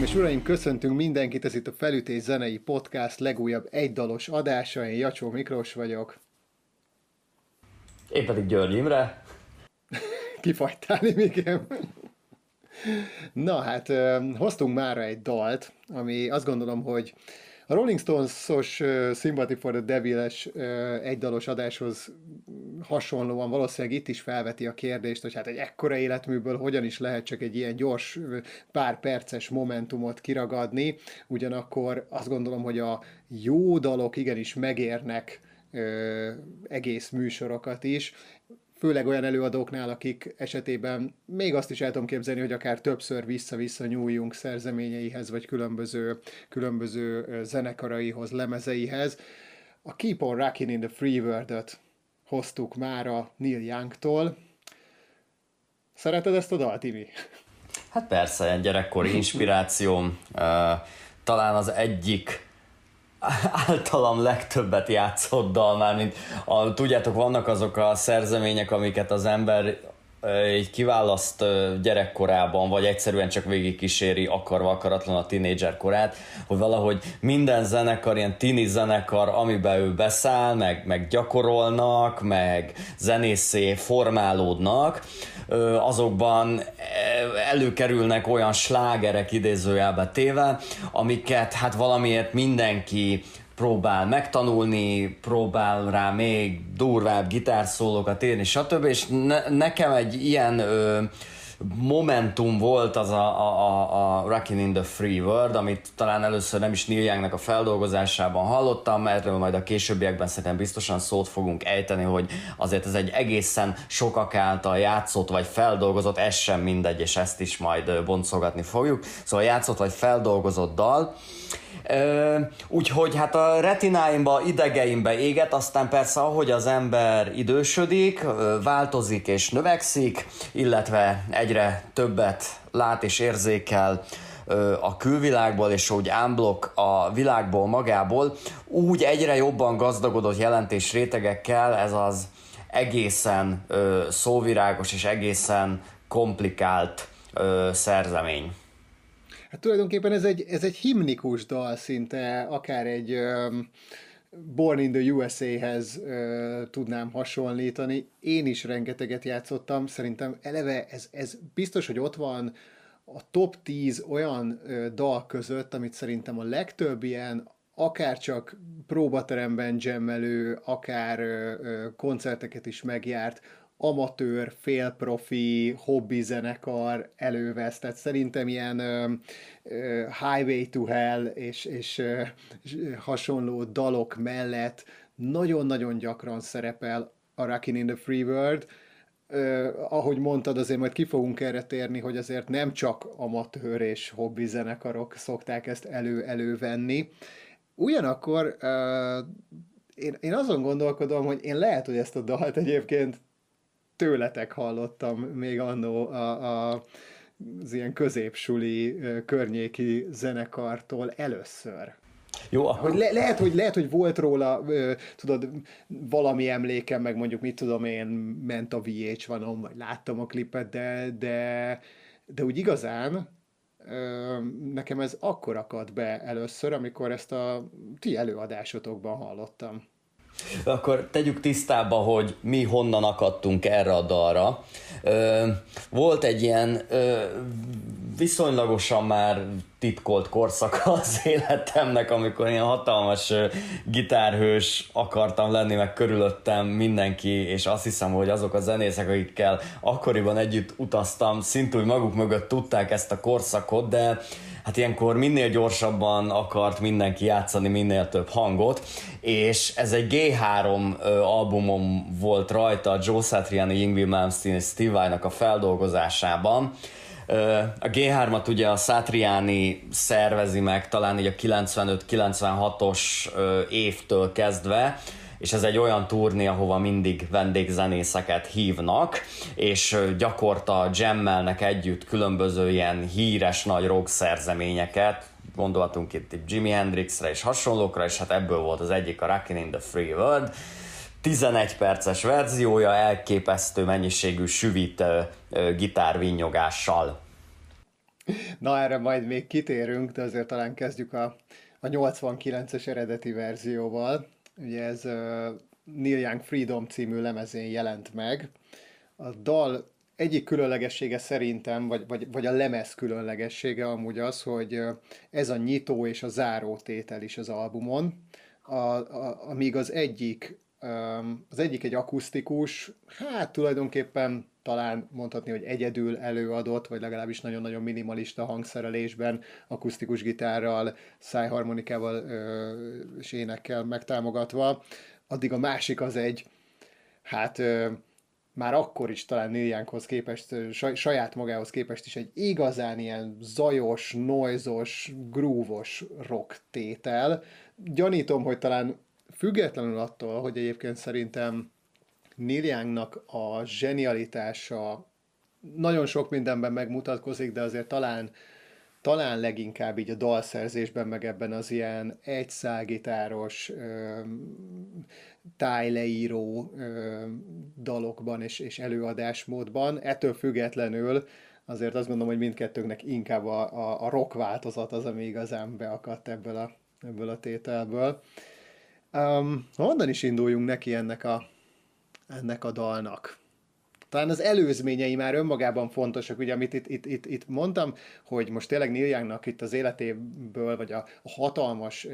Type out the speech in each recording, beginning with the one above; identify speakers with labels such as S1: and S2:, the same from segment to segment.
S1: Hölgyeim és uraim, köszöntünk mindenkit, ez itt a Felütés Zenei Podcast legújabb egydalos adása, én Jacsó Miklós vagyok.
S2: Én pedig György Imre.
S1: Kifagytál, igen. Na hát, hoztunk már egy dalt, ami azt gondolom, hogy a Rolling Stones-os uh, Sympathy for the Devil-es uh, egydalos adáshoz hasonlóan valószínűleg itt is felveti a kérdést, hogy hát egy ekkora életműből hogyan is lehet csak egy ilyen gyors, pár perces momentumot kiragadni, ugyanakkor azt gondolom, hogy a jó dalok igenis megérnek ö, egész műsorokat is, főleg olyan előadóknál, akik esetében még azt is el tudom képzelni, hogy akár többször vissza-vissza nyúljunk szerzeményeihez, vagy különböző, különböző zenekaraihoz, lemezeihez. A Keep on Rockin' in the Free World-öt hoztuk már a Neil Young-tól. Szereted ezt a dalt, Imi?
S2: Hát persze, gyerekkori inspirációm. Talán az egyik általam legtöbbet játszott dal már, mint a, tudjátok, vannak azok a szerzemények, amiket az ember így kiválaszt gyerekkorában, vagy egyszerűen csak végig kíséri akarva akaratlan a tinédzser korát, hogy valahogy minden zenekar, ilyen tini zenekar, amiben ő beszáll, meg, meg gyakorolnak, meg zenészé formálódnak, azokban előkerülnek olyan slágerek idézőjelbe téve, amiket hát valamiért mindenki próbál megtanulni, próbál rá még durvább gitárszólókat érni, stb. És ne, nekem egy ilyen ö, momentum volt az a, a, a, a Rockin' in the Free World, amit talán először nem is Neil Youngnak a feldolgozásában hallottam, erről majd a későbbiekben szerintem biztosan szót fogunk ejteni, hogy azért ez egy egészen sokak által játszott vagy feldolgozott, ez sem mindegy, és ezt is majd boncolgatni fogjuk. Szóval játszott vagy feldolgozott dal, Úgyhogy hát a retináimba, idegeimbe éget, aztán persze ahogy az ember idősödik, változik és növekszik, illetve egyre többet lát és érzékel a külvilágból, és úgy ámblok a világból magából, úgy egyre jobban gazdagodott jelentés rétegekkel ez az egészen szóvirágos és egészen komplikált szerzemény.
S1: Hát tulajdonképpen ez egy, ez egy himnikus dal szinte, akár egy um, Born in the USA-hez uh, tudnám hasonlítani. Én is rengeteget játszottam, szerintem eleve ez, ez biztos, hogy ott van a top 10 olyan uh, dal között, amit szerintem a legtöbb ilyen akár csak próbateremben gemmelő, akár ö, koncerteket is megjárt, amatőr, félprofi, hobbi zenekar elővesz, tehát szerintem ilyen uh, uh, Highway to Hell és, és uh, hasonló dalok mellett nagyon-nagyon gyakran szerepel a Rockin' in the Free World, Uh, ahogy mondtad, azért majd ki fogunk erre térni, hogy azért nem csak amatőr és hobbi zenekarok szokták ezt elő-elővenni. Ugyanakkor uh, én, én azon gondolkodom, hogy én lehet, hogy ezt a dalt egyébként tőletek hallottam még annó a, a, az ilyen középsuli környéki zenekartól először. Jó, hogy le, lehet, hogy lehet, hogy volt róla, ö, tudod, valami emlékem, meg mondjuk mit tudom én, ment a vh van, vagy láttam a klipet, de, de, de úgy igazán ö, nekem ez akkor akadt be először, amikor ezt a ti előadásotokban hallottam.
S2: Akkor tegyük tisztába, hogy mi honnan akadtunk erre a dalra. Volt egy ilyen viszonylagosan már titkolt korszaka az életemnek, amikor ilyen hatalmas gitárhős akartam lenni, meg körülöttem mindenki, és azt hiszem, hogy azok a zenészek, akikkel akkoriban együtt utaztam, szintúgy maguk mögött tudták ezt a korszakot, de hát ilyenkor minél gyorsabban akart mindenki játszani minél több hangot, és ez egy G3 albumom volt rajta, Joe Satriani, Yngwie Malmsteen és Steve Vai-nak a feldolgozásában, a G3-at ugye a Satriani szervezi meg talán így a 95-96-os évtől kezdve, és ez egy olyan turné, ahova mindig vendégzenészeket hívnak, és gyakorta jammelnek együtt különböző ilyen híres nagy rock szerzeményeket, gondolhatunk itt Jimi Hendrixre és hasonlókra, és hát ebből volt az egyik a Rockin' in the Free World, 11 perces verziója elképesztő mennyiségű süvít gitárvinyogással.
S1: Na, erre majd még kitérünk, de azért talán kezdjük a, a 89-es eredeti verzióval. Ugye ez uh, Neil Young Freedom című lemezén jelent meg. A dal egyik különlegessége szerintem, vagy, vagy, vagy a lemez különlegessége amúgy az, hogy ez a nyitó és a záró tétel is az albumon, a, a, amíg az egyik az egyik egy akusztikus, hát tulajdonképpen talán mondhatni, hogy egyedül előadott, vagy legalábbis nagyon-nagyon minimalista hangszerelésben, akusztikus gitárral, szájharmonikával és énekkel megtámogatva. Addig a másik az egy, hát már akkor is talán Neil képest, saját magához képest is egy igazán ilyen zajos, noizos, grúvos rock tétel. Gyanítom, hogy talán függetlenül attól, hogy egyébként szerintem Neil Youngnak a zsenialitása nagyon sok mindenben megmutatkozik, de azért talán talán leginkább így a dalszerzésben, meg ebben az ilyen egyszágitáros, tájleíró dalokban és, és előadásmódban. Ettől függetlenül azért azt gondolom, hogy mindkettőnknek inkább a, a, a rock változat az, ami igazán beakadt ebből a, ebből a tételből. Um, honnan is induljunk neki ennek a, ennek a dalnak? Talán az előzményei már önmagában fontosak, ugye amit itt, itt, itt, itt mondtam, hogy most tényleg Neil itt az életéből, vagy a hatalmas,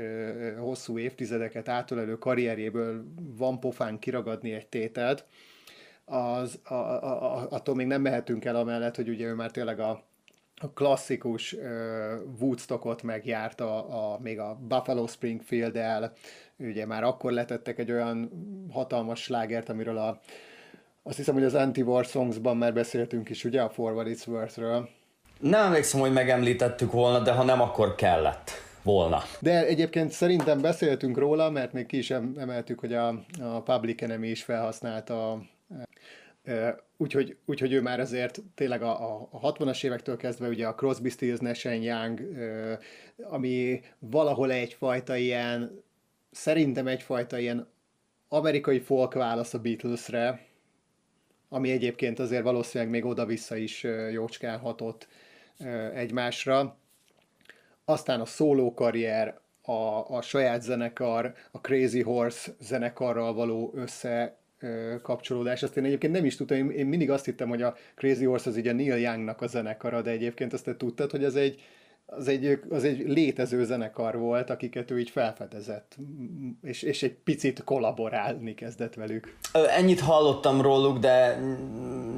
S1: hosszú évtizedeket átölelő karrierjéből van pofán kiragadni egy tételt, az, a, a, a, attól még nem mehetünk el amellett, hogy ugye ő már tényleg a, a klasszikus uh, Woodstockot megjárta, a, még a Buffalo Springfield-el, ugye már akkor letettek egy olyan hatalmas slágert, amiről a azt hiszem, hogy az Anti-War Songs-ban már beszéltünk is, ugye, a Forward It's Worth-ről.
S2: Nem emlékszem, hogy megemlítettük volna, de ha nem, akkor kellett volna.
S1: De egyébként szerintem beszéltünk róla, mert még ki is emeltük, hogy a, a Public Enemy is felhasználta Úgyhogy, úgyhogy ő már azért tényleg a, a 60-as évektől kezdve ugye a Crosby, Stills, Nash Young, ami valahol egyfajta ilyen, szerintem egyfajta ilyen amerikai folk válasz a Beatlesre, ami egyébként azért valószínűleg még oda-vissza is jócskán hatott egymásra. Aztán a szóló karrier, a, a saját zenekar, a Crazy Horse zenekarral való össze kapcsolódás. Azt én egyébként nem is tudtam, én mindig azt hittem, hogy a Crazy Horse az így a Neil Youngnak a zenekara, de egyébként azt te tudtad, hogy ez egy, az egy, az egy létező zenekar volt, akiket ő így felfedezett, és, és egy picit kollaborálni kezdett velük.
S2: Ennyit hallottam róluk, de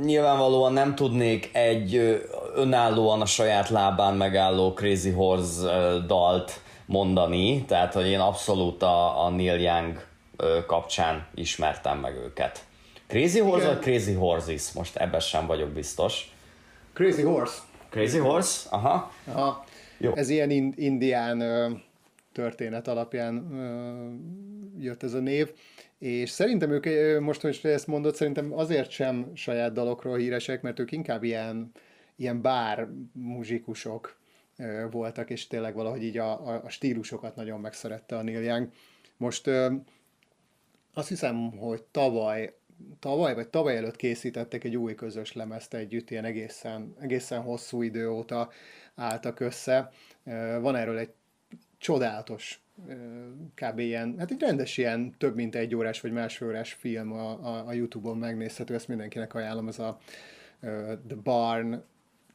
S2: nyilvánvalóan nem tudnék egy önállóan a saját lábán megálló Crazy Horse dalt mondani, tehát hogy én abszolút a, a Neil Young kapcsán ismertem meg őket. Crazy Horse Igen. vagy Crazy Horses? Most ebben sem vagyok biztos.
S1: Crazy Horse.
S2: Crazy Horse? Aha.
S1: Aha. Jó. Ez ilyen indián történet alapján jött ez a név, és szerintem ők, most, hogy ezt mondod, szerintem azért sem saját dalokról híresek, mert ők inkább ilyen, ilyen bár muzsikusok voltak, és tényleg valahogy így a, a, a stílusokat nagyon megszerette a Neil Young. Most azt hiszem, hogy tavaly tavaly vagy tavaly előtt készítettek egy új közös lemezt együtt, ilyen egészen, egészen hosszú idő óta álltak össze. Van erről egy csodálatos, kb. ilyen, hát egy rendes ilyen több mint egy órás vagy másfél órás film a, a, a Youtube-on megnézhető, ezt mindenkinek ajánlom, ez a The Barn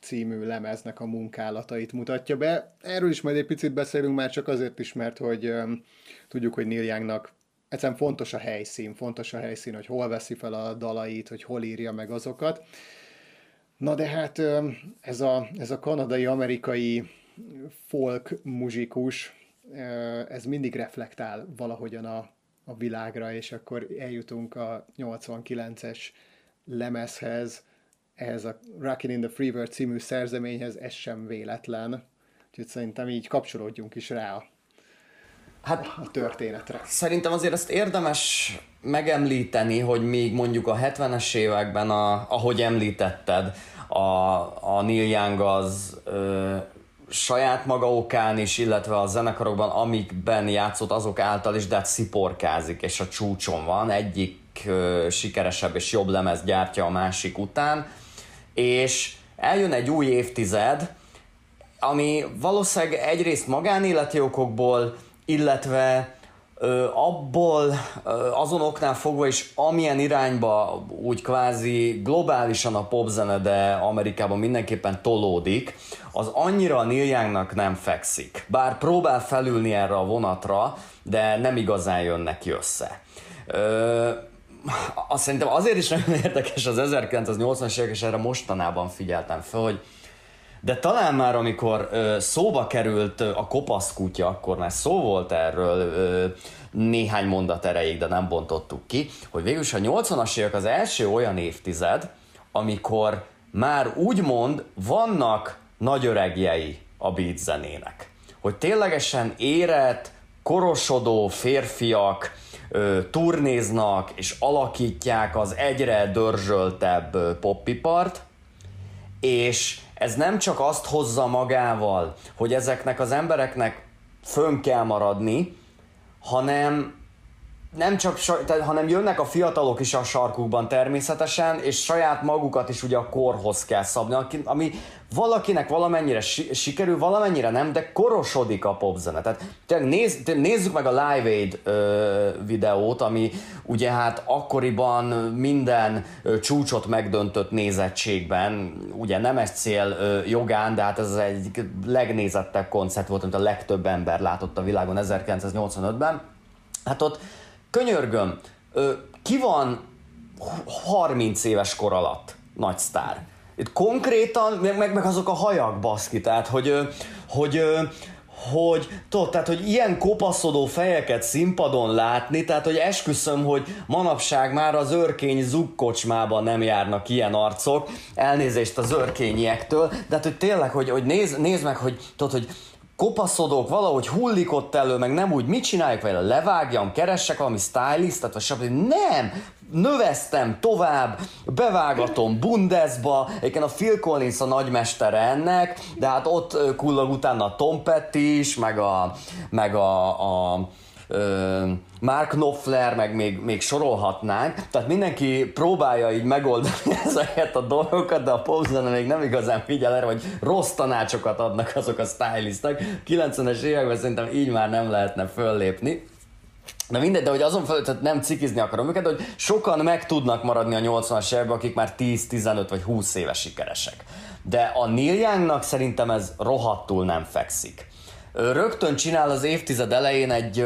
S1: című lemeznek a munkálatait mutatja be. Erről is majd egy picit beszélünk már csak azért is, mert hogy um, tudjuk, hogy Neil Youngnak egyszerűen fontos a helyszín, fontos a helyszín, hogy hol veszi fel a dalait, hogy hol írja meg azokat. Na de hát ez a, ez a kanadai-amerikai folk muzsikus, ez mindig reflektál valahogyan a, a világra, és akkor eljutunk a 89-es lemezhez, ehhez a Rockin' in the Freebird című szerzeményhez, ez sem véletlen. Úgyhogy szerintem így kapcsolódjunk is rá hát, a történetre.
S2: Szerintem azért ezt érdemes megemlíteni, hogy még mondjuk a 70-es években, a, ahogy említetted, a, a Neil Young az ö, saját maga okán is, illetve a zenekarokban, amikben játszott azok által is, de hát sziporkázik, és a csúcson van, egyik ö, sikeresebb és jobb lemez gyártja a másik után, és eljön egy új évtized, ami valószínűleg egyrészt magánéleti okokból, illetve abból azon oknál fogva is, amilyen irányba úgy kvázi globálisan a popzene, de Amerikában mindenképpen tolódik, az annyira a Neil Youngnak nem fekszik. Bár próbál felülni erre a vonatra, de nem igazán jön neki össze. Ö, azt szerintem azért is nagyon érdekes az 1980-as évek, és erre mostanában figyeltem fel, hogy de talán már amikor ö, szóba került a kopasz kutya, akkor már szó volt erről ö, néhány mondat erejéig, de nem bontottuk ki, hogy végülis a 80-as évek az első olyan évtized, amikor már úgymond vannak nagy öregjei a beat zenének. Hogy ténylegesen érett, korosodó férfiak ö, turnéznak és alakítják az egyre dörzsöltebb poppipart, és ez nem csak azt hozza magával, hogy ezeknek az embereknek fönn kell maradni, hanem nem csak, hanem jönnek a fiatalok is a sarkukban természetesen, és saját magukat is ugye a korhoz kell szabni, ami valakinek valamennyire sikerül, valamennyire nem, de korosodik a popzene. Tehát tényleg néz, nézzük meg a Live Aid ö, videót, ami ugye hát akkoriban minden ö, csúcsot megdöntött nézettségben, ugye nem ez cél ö, jogán, de hát ez egy legnézettebb koncert volt, amit a legtöbb ember látott a világon 1985-ben. Hát ott könyörgöm, ki van 30 éves kor alatt nagy sztár? Itt konkrétan, meg, meg, meg azok a hajak baszki, tehát hogy, hogy, hogy, tudod, tehát, hogy ilyen kopaszodó fejeket színpadon látni, tehát, hogy esküszöm, hogy manapság már az örkény zugkocsmában nem járnak ilyen arcok, elnézést az örkényiektől, de hát, hogy tényleg, hogy, hogy nézd, nézd meg, hogy, tudod, hogy kopaszodok, valahogy hullik ott elő, meg nem úgy, mit csináljuk vele, levágjam, keressek valami stylistet, vagy stb. Nem, növeztem tovább, bevágatom Bundesba, egyébként a Phil Collins a nagymestere ennek, de hát ott kullog utána a Tom Petty is, meg a, meg a, a Mark Knopfler, meg még, még sorolhatnánk, tehát mindenki próbálja így megoldani ezeket a dolgokat, de a popzene még nem igazán figyel erre, hogy rossz tanácsokat adnak azok a stylistek. 90-es években szerintem így már nem lehetne föllépni. Na mindegy, de hogy azon felül, tehát nem cikizni akarom őket, hogy sokan meg tudnak maradni a 80-as években, akik már 10, 15 vagy 20 éves sikeresek. De a Neil Youngnak szerintem ez rohadtul nem fekszik. Rögtön csinál az évtized elején egy,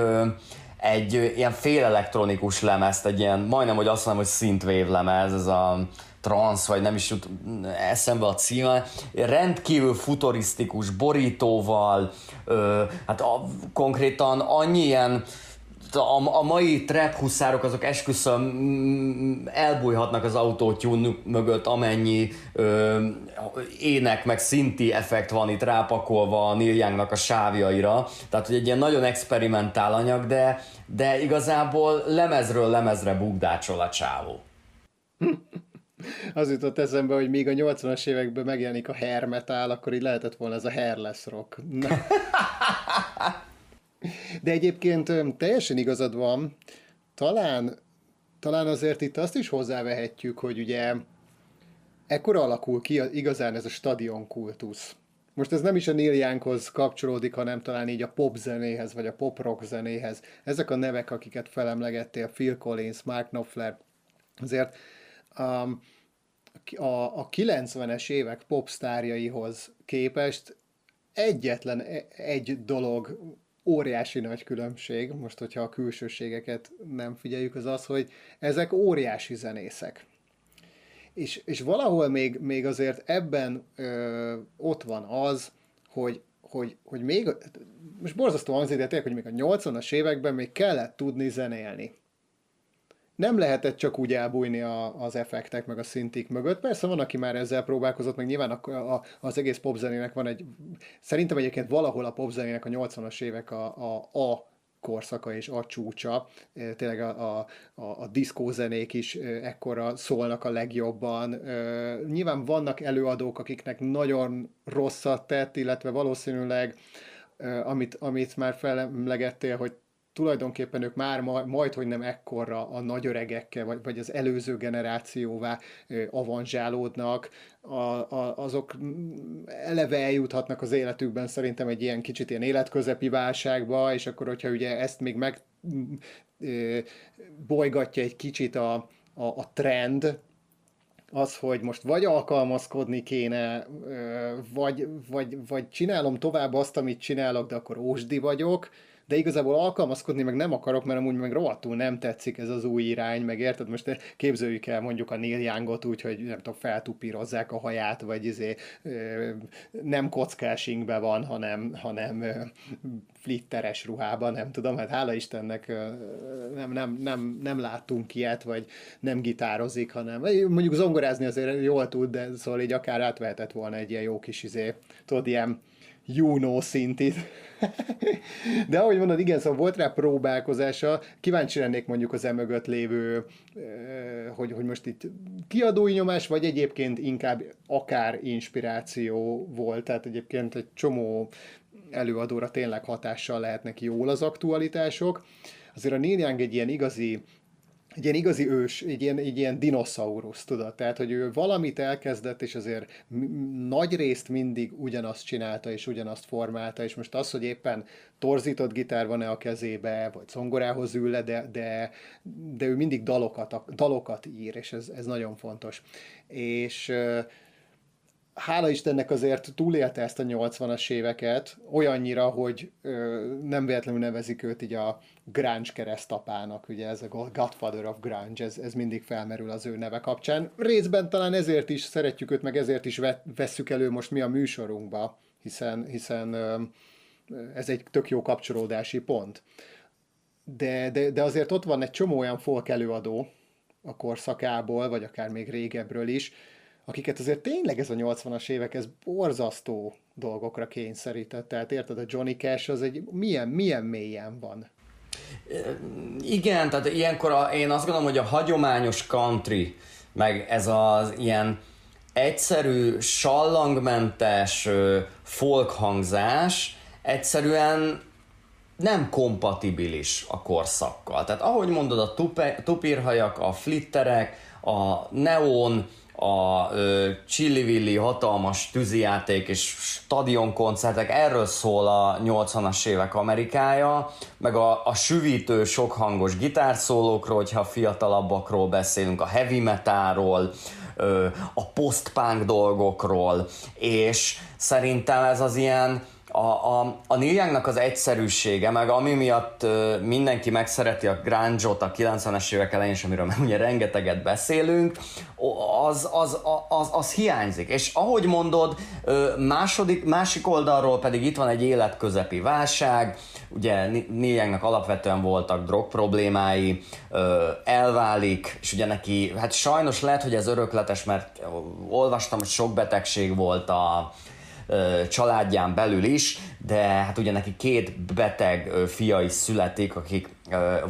S2: egy ilyen félelektronikus lemezt, egy ilyen, majdnem, hogy azt mondom, hogy synthwave lemez, ez a trans, vagy nem is jut eszembe a címe, rendkívül futurisztikus borítóval, hát a, konkrétan annyi ilyen a, a mai trap huszárok azok esküszöm elbújhatnak az autótyún mögött, amennyi ö, ének meg szinti effekt van itt rápakolva a Neil Youngnak a sávjaira. Tehát, hogy egy ilyen nagyon experimentál anyag, de, de igazából lemezről lemezre bugdácsol a csávó.
S1: Az jutott eszembe, hogy még a 80-as években megjelenik a hair metal, akkor így lehetett volna ez a hairless rock. De egyébként teljesen igazad van, talán, talán azért itt azt is hozzávehetjük, hogy ugye ekkora alakul ki igazán ez a stadion kultusz. Most ez nem is a Neil Younghoz kapcsolódik, hanem talán így a pop zenéhez, vagy a pop rock zenéhez. Ezek a nevek, akiket felemlegettél, Phil Collins, Mark Knopfler, azért um, a, a 90-es évek popstárjaihoz képest egyetlen e, egy dolog óriási nagy különbség, most hogyha a külsőségeket nem figyeljük, az az, hogy ezek óriási zenészek. És, és valahol még, még azért ebben ö, ott van az, hogy, hogy, hogy még, most borzasztóan az ide hogy még a 80-as években még kellett tudni zenélni nem lehetett csak úgy elbújni a, az effektek meg a szintik mögött. Persze van, aki már ezzel próbálkozott, meg nyilván a, a, az egész popzenének van egy, szerintem egyébként valahol a popzenének a 80-as évek a, a, a korszaka és a csúcsa. Tényleg a, a, a, a diszkózenék is ekkora szólnak a legjobban. Nyilván vannak előadók, akiknek nagyon rosszat tett, illetve valószínűleg amit, amit már felemlegettél, hogy tulajdonképpen ők már majd, hogy nem ekkorra a nagy öregekkel, vagy, vagy az előző generációvá avanzsálódnak, a, a, azok eleve eljuthatnak az életükben szerintem egy ilyen kicsit ilyen életközepi válságba, és akkor, hogyha ugye ezt még meg bolygatja egy kicsit a, a, a trend, az, hogy most vagy alkalmazkodni kéne, vagy, vagy, vagy csinálom tovább azt, amit csinálok, de akkor ósdi vagyok, de igazából alkalmazkodni meg nem akarok, mert amúgy meg rohadtul nem tetszik ez az új irány, meg érted? Most képzeljük el mondjuk a Neil Youngot úgy, hogy nem tudom, feltupírozzák a haját, vagy izé, nem kockásingbe van, hanem, hanem flitteres ruhában, nem tudom, hát hála Istennek nem, nem, nem, nem láttunk ilyet, vagy nem gitározik, hanem mondjuk zongorázni azért jól tud, de szóval így akár átvehetett volna egy ilyen jó kis izé, tudod, ilyen Juno szintit. De ahogy mondod, igen, szóval volt rá próbálkozása, kíváncsi lennék mondjuk az emögött lévő, hogy, hogy most itt kiadói nyomás, vagy egyébként inkább akár inspiráció volt, tehát egyébként egy csomó előadóra tényleg hatással lehetnek jól az aktualitások. Azért a Neil Young egy ilyen igazi egy ilyen igazi ős, egy ilyen, egy ilyen dinoszaurusz, tudod? Tehát, hogy ő valamit elkezdett, és azért nagy részt mindig ugyanazt csinálta, és ugyanazt formálta, és most az, hogy éppen torzított gitár van-e a kezébe, vagy zongorához ül le, de, de, de ő mindig dalokat, dalokat ír, és ez, ez nagyon fontos. És hála Istennek azért túlélte ezt a 80-as éveket, olyannyira, hogy ö, nem véletlenül nevezik őt így a grunge keresztapának, ugye ez a Godfather of Grunge, ez, ez mindig felmerül az ő neve kapcsán. Részben talán ezért is szeretjük őt, meg ezért is vesszük elő most mi a műsorunkba, hiszen, hiszen ö, ez egy tök jó kapcsolódási pont. De, de, de azért ott van egy csomó olyan folk előadó a korszakából, vagy akár még régebről is, akiket azért tényleg ez a 80-as évek, ez borzasztó dolgokra kényszerített. Tehát érted, a Johnny Cash az egy milyen, milyen mélyen van.
S2: Igen, tehát ilyenkor a, én azt gondolom, hogy a hagyományos country, meg ez az ilyen egyszerű, sallangmentes folk hangzás egyszerűen nem kompatibilis a korszakkal. Tehát ahogy mondod, a tupírhajak, a flitterek, a neon, a Chili hatalmas tűzijáték és stadionkoncertek, erről szól a 80-as évek Amerikája, meg a, a süvítő, sokhangos gitárszólókról, hogyha fiatalabbakról beszélünk, a heavy metalról, a post-punk dolgokról, és szerintem ez az ilyen a, a, a Neil Youngnak az egyszerűsége, meg ami miatt mindenki megszereti a grunge a 90-es évek elején, és amiről már ugye rengeteget beszélünk, az, az, az, az hiányzik. És ahogy mondod, második, másik oldalról pedig itt van egy életközepi válság, ugye Neil Youngnak alapvetően voltak drog problémái, elválik, és ugye neki, hát sajnos lehet, hogy ez örökletes, mert olvastam, hogy sok betegség volt a, családján belül is, de hát ugye neki két beteg fia is születik, akik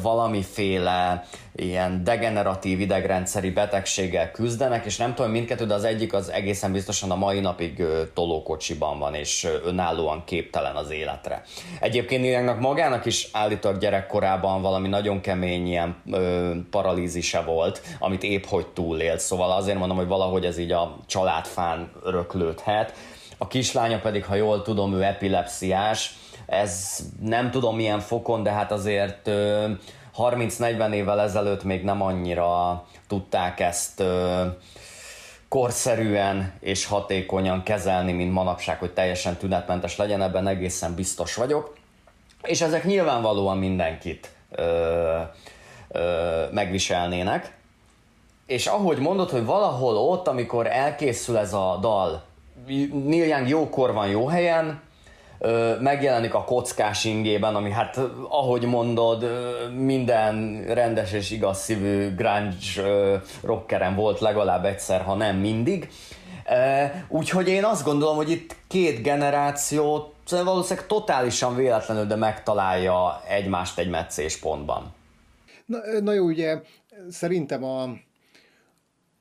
S2: valamiféle ilyen degeneratív idegrendszeri betegséggel küzdenek, és nem tudom mindkettő, de az egyik az egészen biztosan a mai napig tolókocsiban van, és önállóan képtelen az életre. Egyébként Nilangnak magának is állítólag gyerekkorában valami nagyon kemény ilyen ö, paralízise volt, amit épp hogy túlélt, szóval azért mondom, hogy valahogy ez így a családfán röklődhet, a kislánya pedig, ha jól tudom, ő epilepsziás, ez nem tudom milyen fokon, de hát azért 30-40 évvel ezelőtt még nem annyira tudták ezt korszerűen és hatékonyan kezelni, mint manapság, hogy teljesen tünetmentes legyen, ebben egészen biztos vagyok. És ezek nyilvánvalóan mindenkit ö, ö, megviselnének. És ahogy mondod, hogy valahol ott, amikor elkészül ez a dal, Neil Young jókor van jó helyen, megjelenik a kockás ingében, ami hát ahogy mondod, minden rendes és igaz szívű grunge rockeren volt legalább egyszer, ha nem mindig. Úgyhogy én azt gondolom, hogy itt két generáció valószínűleg totálisan véletlenül, de megtalálja egymást egy meccés pontban.
S1: Na, na jó, ugye szerintem a,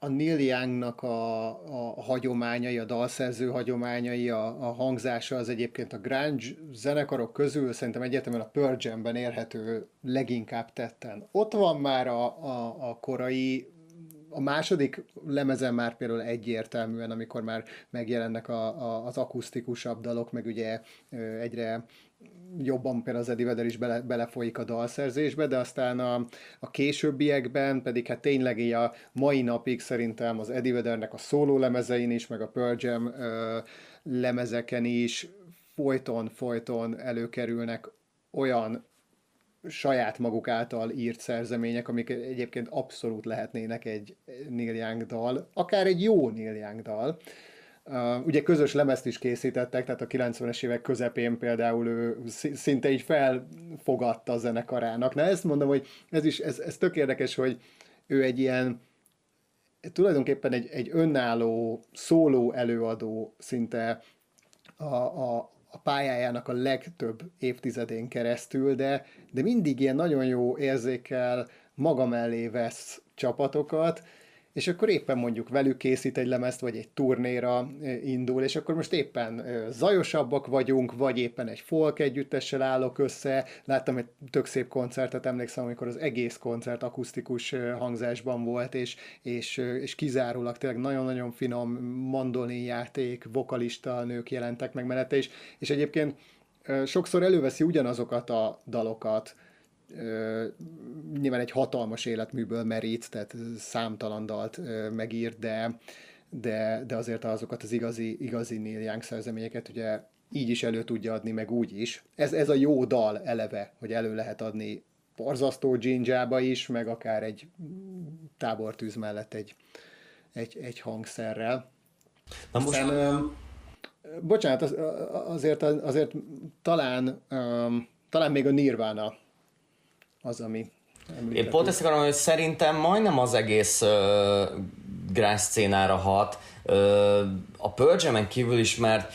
S1: a Neil Youngnak a, a hagyományai, a dalszerző hagyományai, a, a hangzása az egyébként a grunge zenekarok közül szerintem egyértelműen a Pearl Jam-ben érhető leginkább tetten. Ott van már a, a, a korai a második lemezen már például egyértelműen, amikor már megjelennek a, a, az akusztikusabb dalok, meg ugye egyre jobban például az Eddie Vedder is bele, belefolyik a dalszerzésbe, de aztán a, a későbbiekben pedig hát tényleg így a mai napig szerintem az Eddie Veddernek a szóló lemezein is, meg a Pearl Jam ö, lemezeken is folyton-folyton előkerülnek olyan saját maguk által írt szerzemények, amik egyébként abszolút lehetnének egy Neil Young dal, akár egy jó Neil Young dal, ugye közös lemezt is készítettek, tehát a 90-es évek közepén például ő szinte így felfogadta a zenekarának. Na ezt mondom, hogy ez is, ez, ez tök érdekes, hogy ő egy ilyen, tulajdonképpen egy, egy önálló, szóló előadó szinte a, a, a pályájának a legtöbb évtizedén keresztül, de, de mindig ilyen nagyon jó érzékel maga mellé vesz csapatokat, és akkor éppen mondjuk velük készít egy lemezt, vagy egy turnéra indul, és akkor most éppen zajosabbak vagyunk, vagy éppen egy folk együttessel állok össze. Láttam egy tök szép koncertet, emlékszem, amikor az egész koncert akusztikus hangzásban volt, és, és, és kizárólag tényleg nagyon-nagyon finom mandolin játék, vokalista nők jelentek meg mellette, és, és egyébként sokszor előveszi ugyanazokat a dalokat, nyilván egy hatalmas életműből merít, tehát számtalan dalt megírt, de, de, de azért azokat az igazi, igazi Neil Young szerzeményeket ugye így is elő tudja adni, meg úgy is. Ez, ez a jó dal eleve, hogy elő lehet adni borzasztó dzsindzsába is, meg akár egy tábortűz mellett egy, egy, egy hangszerrel. Na most... Aztán, bocsánat, az, azért, azért talán, um, talán még a Nirvana az, ami
S2: említető. Én pont ezt akarom, hogy szerintem majdnem az egész uh, grás szcénára hat, uh, a Pearl kívül is, mert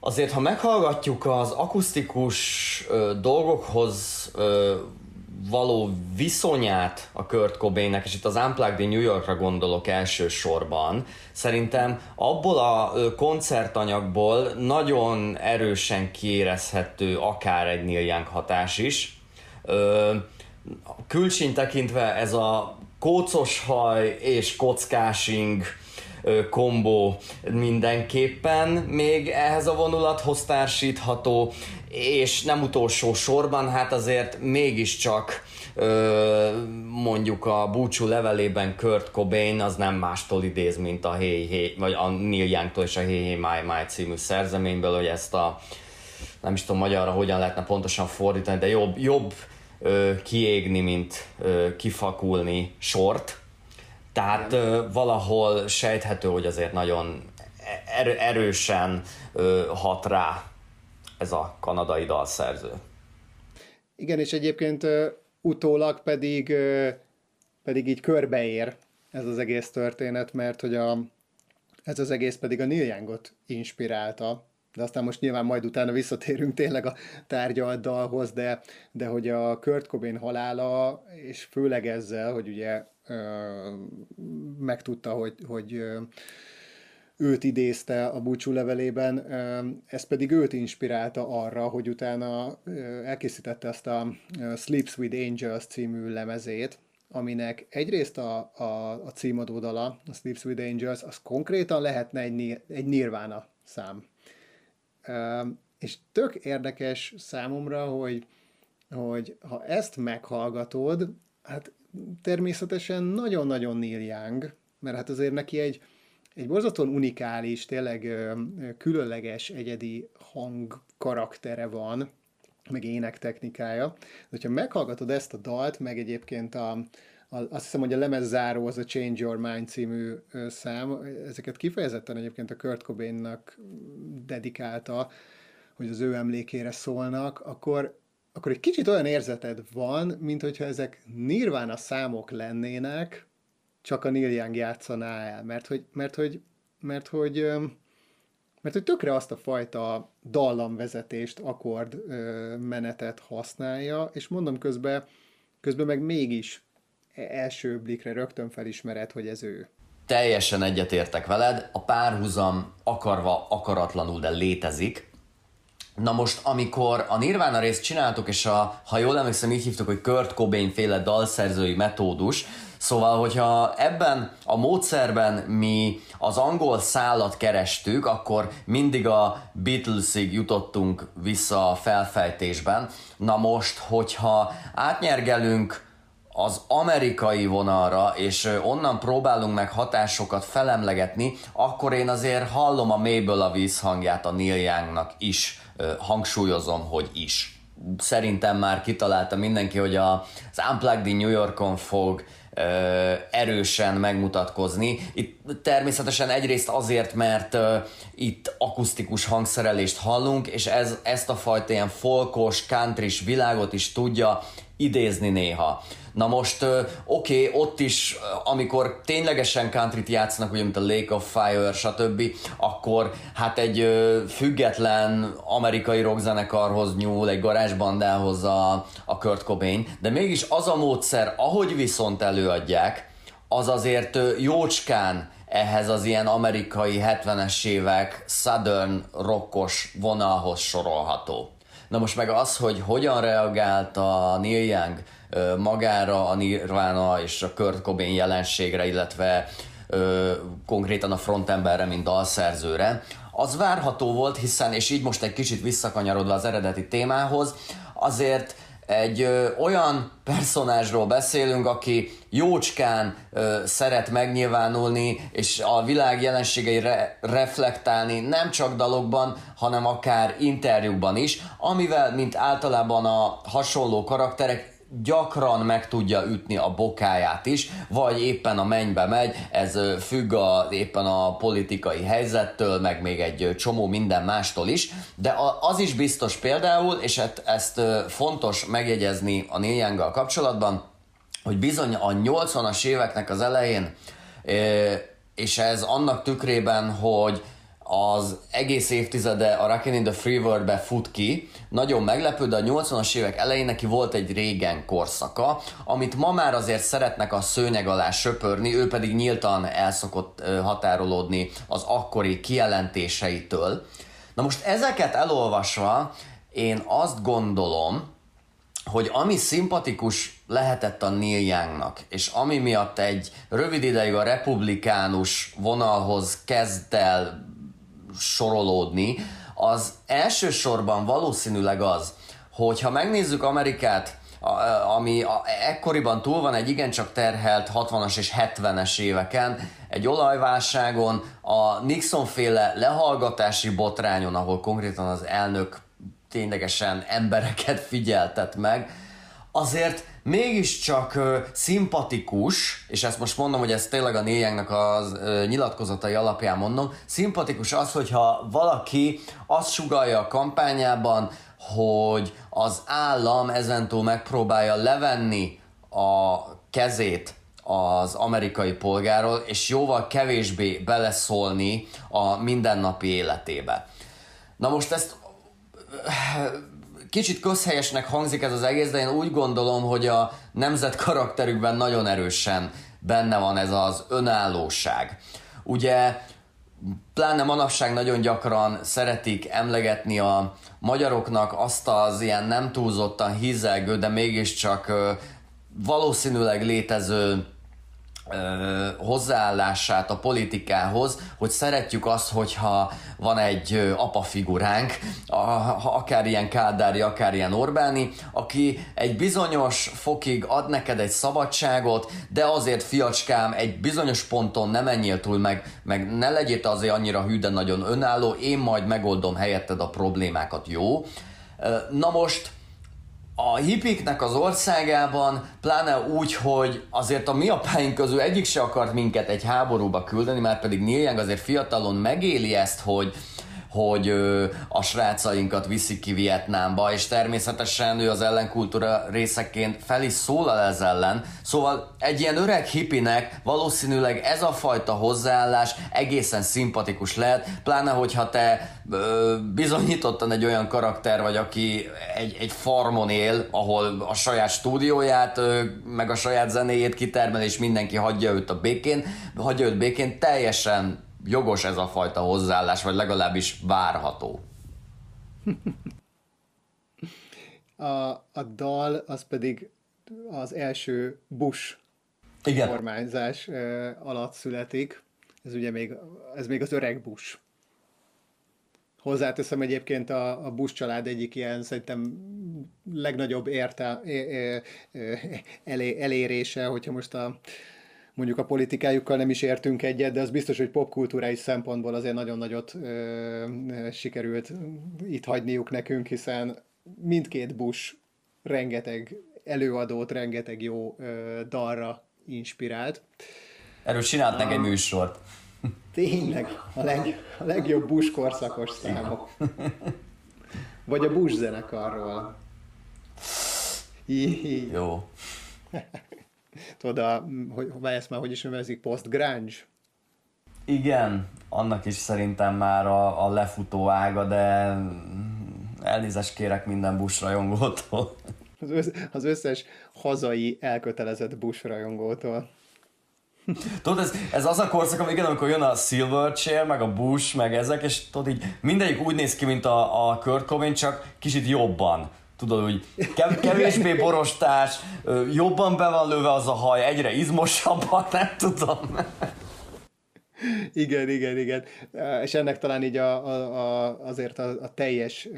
S2: azért, ha meghallgatjuk az akusztikus uh, dolgokhoz uh, való viszonyát a Kurt Cobainnek, és itt az Unplugged in New Yorkra gondolok elsősorban, szerintem abból a koncertanyagból nagyon erősen kiérezhető akár egy Neil Young hatás is, külsín tekintve ez a kócos haj és kockásing kombó mindenképpen még ehhez a vonulathoz társítható, és nem utolsó sorban, hát azért mégiscsak mondjuk a búcsú levelében Kurt Cobain az nem mástól idéz, mint a Hey Hey, vagy a Neil Young-tól és a Hey Hey My My című szerzeményből, hogy ezt a nem is tudom magyarra hogyan lehetne pontosan fordítani, de jobb, jobb ö, kiégni, mint ö, kifakulni sort. Tehát ö, valahol sejthető, hogy azért nagyon erő, erősen ö, hat rá ez a kanadai dalszerző.
S1: Igen, és egyébként ö, utólag pedig, ö, pedig így körbeér ez az egész történet, mert hogy a, ez az egész pedig a Neil Youngot inspirálta, de aztán most nyilván majd utána visszatérünk tényleg a tárgyalt dalhoz, de, de hogy a Kurt Cobain halála, és főleg ezzel, hogy ugye megtudta, hogy, hogy őt idézte a búcsú levelében, ez pedig őt inspirálta arra, hogy utána elkészítette ezt a Sleeps with Angels című lemezét, aminek egyrészt a, a, a címadó dala, a Sleeps with Angels, az konkrétan lehetne egy, egy Nirvana szám. És tök érdekes számomra, hogy, hogy ha ezt meghallgatod, hát természetesen nagyon-nagyon Neil Young, mert hát azért neki egy, egy borzatlan unikális, tényleg különleges, egyedi hang karaktere van, meg ének technikája. De hogyha meghallgatod ezt a dalt, meg egyébként a, azt hiszem, hogy a lemezzáró az a Change Your Mind című szám, ezeket kifejezetten egyébként a Kurt Cobainnak dedikálta, hogy az ő emlékére szólnak, akkor, akkor egy kicsit olyan érzeted van, mint hogyha ezek Nirvana számok lennének, csak a Neil Young játszaná el, mert hogy, mert hogy, mert hogy, mert hogy tökre azt a fajta dallamvezetést, akkord menetet használja, és mondom közben, közben meg mégis első blikre rögtön felismered, hogy ez ő.
S2: teljesen egyetértek veled, a párhuzam akarva, akaratlanul, de létezik. Na most, amikor a Nirvana részt csináltuk, és a, ha jól emlékszem, így hívtuk, hogy Kurt Cobain féle dalszerzői metódus, Szóval, hogyha ebben a módszerben mi az angol szállat kerestük, akkor mindig a Beatlesig jutottunk vissza a felfejtésben. Na most, hogyha átnyergelünk az amerikai vonalra, és onnan próbálunk meg hatásokat felemlegetni, akkor én azért hallom a Mabel a vízhangját a Neil Youngnak is, hangsúlyozom, hogy is. Szerintem már kitalálta mindenki, hogy a, az Unplugged in New Yorkon fog erősen megmutatkozni. Itt természetesen egyrészt azért, mert itt akusztikus hangszerelést hallunk, és ez, ezt a fajta ilyen folkos, countrys világot is tudja idézni néha. Na most, oké, okay, ott is, amikor ténylegesen countryt játszanak, ugye, mint a Lake of Fire, stb., akkor hát egy független amerikai rockzenekarhoz nyúl, egy garázsbandához a, a Kurt Cobain, de mégis az a módszer, ahogy viszont előadják, az azért jócskán ehhez az ilyen amerikai 70-es évek southern rockos vonalhoz sorolható. Na most meg az, hogy hogyan reagált a Neil Young magára, a Nirvana és a Kurt Cobain jelenségre, illetve konkrétan a frontemberre, mint dalszerzőre, az várható volt, hiszen, és így most egy kicsit visszakanyarodva az eredeti témához, azért egy ö, olyan personázsról beszélünk, aki jócskán ö, szeret megnyilvánulni, és a világ jelenségeire reflektálni nem csak dalokban, hanem akár interjúkban is, amivel, mint általában a hasonló karakterek, gyakran meg tudja ütni a bokáját is, vagy éppen a mennybe megy, ez függ a, éppen a politikai helyzettől, meg még egy csomó minden mástól is, de az is biztos például, és hát ezt fontos megjegyezni a Neil kapcsolatban, hogy bizony a 80-as éveknek az elején, és ez annak tükrében, hogy az egész évtizede a Rockin' in the Free World-be fut ki. Nagyon meglepő, de a 80-as évek elején neki volt egy régen korszaka, amit ma már azért szeretnek a szőnyeg alá söpörni, ő pedig nyíltan elszokott határolódni az akkori kijelentéseitől. Na most ezeket elolvasva én azt gondolom, hogy ami szimpatikus lehetett a Neil Youngnak, és ami miatt egy rövid ideig a republikánus vonalhoz kezd el sorolódni, az elsősorban valószínűleg az, hogy ha megnézzük Amerikát, ami ekkoriban túl van egy igencsak terhelt 60-as és 70-es éveken, egy olajválságon, a Nixon féle lehallgatási botrányon, ahol konkrétan az elnök ténylegesen embereket figyeltet meg, azért mégiscsak ö, szimpatikus, és ezt most mondom, hogy ez tényleg a Néjengnek az ö, nyilatkozatai alapján mondom, szimpatikus az, hogyha valaki azt sugalja a kampányában, hogy az állam ezentúl megpróbálja levenni a kezét az amerikai polgáról, és jóval kevésbé beleszólni a mindennapi életébe. Na most ezt kicsit közhelyesnek hangzik ez az egész, de én úgy gondolom, hogy a nemzet karakterükben nagyon erősen benne van ez az önállóság. Ugye pláne manapság nagyon gyakran szeretik emlegetni a magyaroknak azt az ilyen nem túlzottan hízelgő, de mégiscsak valószínűleg létező hozzáállását a politikához, hogy szeretjük azt, hogyha van egy apa figuránk, akár ilyen Kádári, akár ilyen Orbáni, aki egy bizonyos fokig ad neked egy szabadságot, de azért fiacskám egy bizonyos ponton nem menjél túl, meg, meg ne legyél azért annyira hű, de nagyon önálló, én majd megoldom helyetted a problémákat, jó? Na most a hipiknek az országában, pláne úgy, hogy azért a mi apáink közül egyik se akart minket egy háborúba küldeni, már pedig Neil Young azért fiatalon megéli ezt, hogy hogy a srácainkat viszik ki Vietnámba, és természetesen ő az ellenkultúra részeként fel is szólal ez ellen. Szóval egy ilyen öreg hippinek valószínűleg ez a fajta hozzáállás egészen szimpatikus lehet, pláne hogyha te ö, bizonyítottan egy olyan karakter vagy, aki egy, egy farmon él, ahol a saját stúdióját, meg a saját zenéjét kitermel, és mindenki hagyja őt a békén, hagyja őt békén, teljesen jogos ez a fajta hozzáállás, vagy legalábbis várható.
S1: A, a dal az pedig az első Bush
S2: Igen.
S1: kormányzás alatt születik. Ez ugye még, ez még az öreg Bush. Hozzáteszem egyébként a, a Bush család egyik ilyen szerintem legnagyobb érte, elé, elérése, hogyha most a mondjuk a politikájukkal nem is értünk egyet, de az biztos, hogy popkultúrális szempontból azért nagyon nagyot ö, sikerült itt hagyniuk nekünk, hiszen mindkét Bush rengeteg előadót, rengeteg jó ö, dalra inspirált.
S2: Erről csináltnak egy műsort.
S1: Tényleg, a, leg, a legjobb Bush korszakos számok. Vagy a Bush zenekarról.
S2: Jó.
S1: Tudod, a, hogy, ezt már hogy is nevezik, post-grunge?
S2: Igen, annak is szerintem már a, a lefutó ága, de elnézést kérek minden Bush rajongótól.
S1: Az, össz, az összes hazai elkötelezett Bush rajongótól.
S2: Tudod, ez, ez az a korszak, igen, amikor jön a Silverchair, meg a Bush, meg ezek, és tudod így mindegyik úgy néz ki, mint a, a Kurt Cobain, csak kicsit jobban. Tudod, hogy kevésbé borostás, jobban be van lőve az a haj, egyre izmosabban, nem tudom.
S1: Igen, igen, igen. És ennek talán így a, a, a, azért a, a teljes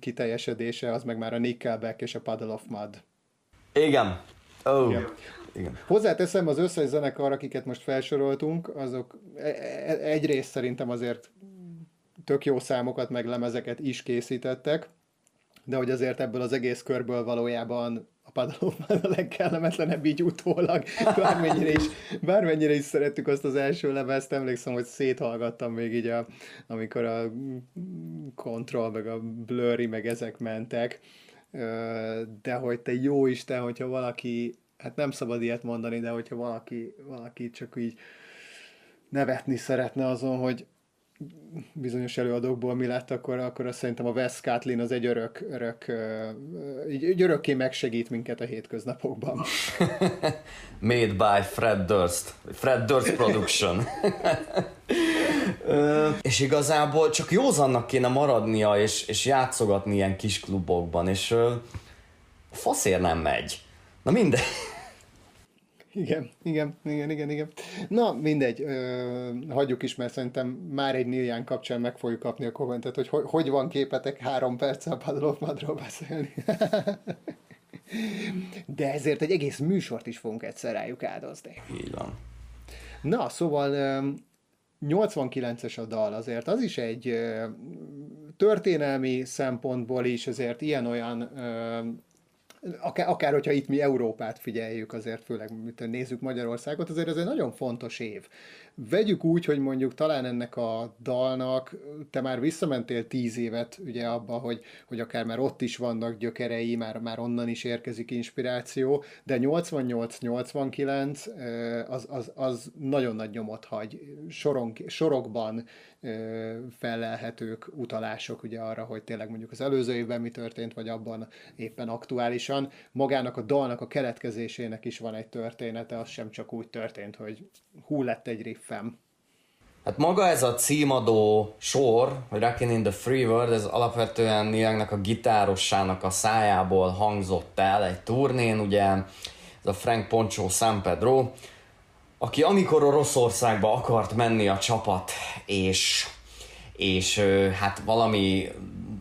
S1: kiteljesedése az meg már a Nickelback és a Puddle of Mud.
S2: Igen. Oh. Igen. Igen.
S1: Hozzáteszem, az összes zenekar, akiket most felsoroltunk, azok e, e, egyrészt szerintem azért tök jó számokat, meg lemezeket is készítettek, de hogy azért ebből az egész körből valójában a padalóban a legkellemetlenebb így utólag, bármennyire is, bármennyire is szerettük azt az első lemezt, emlékszem, hogy széthallgattam még így, a, amikor a Control, meg a Blurry, meg ezek mentek, de hogy te jó Isten, hogyha valaki, hát nem szabad ilyet mondani, de hogyha valaki, valaki csak így nevetni szeretne azon, hogy bizonyos előadókból mi lett, akkor, akkor azt szerintem a Wes Catlin az egy örök, örök, egy örökké megsegít minket a hétköznapokban.
S2: Made by Fred Durst. Fred Durst Production. és igazából csak józannak kéne maradnia, és, és játszogatni ilyen kis klubokban, és faszér nem megy. Na mindegy.
S1: Igen, igen, igen, igen, igen. Na, mindegy, ö, hagyjuk is, mert szerintem már egy Niljan kapcsán meg fogjuk kapni a kommentet, hogy hogy, hogy van képetek három perccel Padlov Madról beszélni. De ezért egy egész műsort is fogunk egyszer rájuk áldozni.
S2: Így van.
S1: Na, szóval 89-es a dal azért, az is egy történelmi szempontból is azért ilyen-olyan akár, akár hogyha itt mi Európát figyeljük, azért főleg nézzük Magyarországot, azért ez egy nagyon fontos év. Vegyük úgy, hogy mondjuk talán ennek a dalnak, te már visszamentél tíz évet ugye abba, hogy, hogy akár már ott is vannak gyökerei, már, már onnan is érkezik inspiráció, de 88-89 az, az, az nagyon nagy nyomot hagy. Soron, sorokban fellelhetők utalások ugye arra, hogy tényleg mondjuk az előző évben mi történt, vagy abban éppen aktuálisan. Magának a dalnak a keletkezésének is van egy története, az sem csak úgy történt, hogy hú lett egy riffem.
S2: Hát maga ez a címadó sor, hogy Rockin' in the Free World, ez alapvetően Niangnak a gitárossának a szájából hangzott el egy turnén, ugye ez a Frank Poncho San Pedro, aki amikor Oroszországba akart menni a csapat, és, és hát valami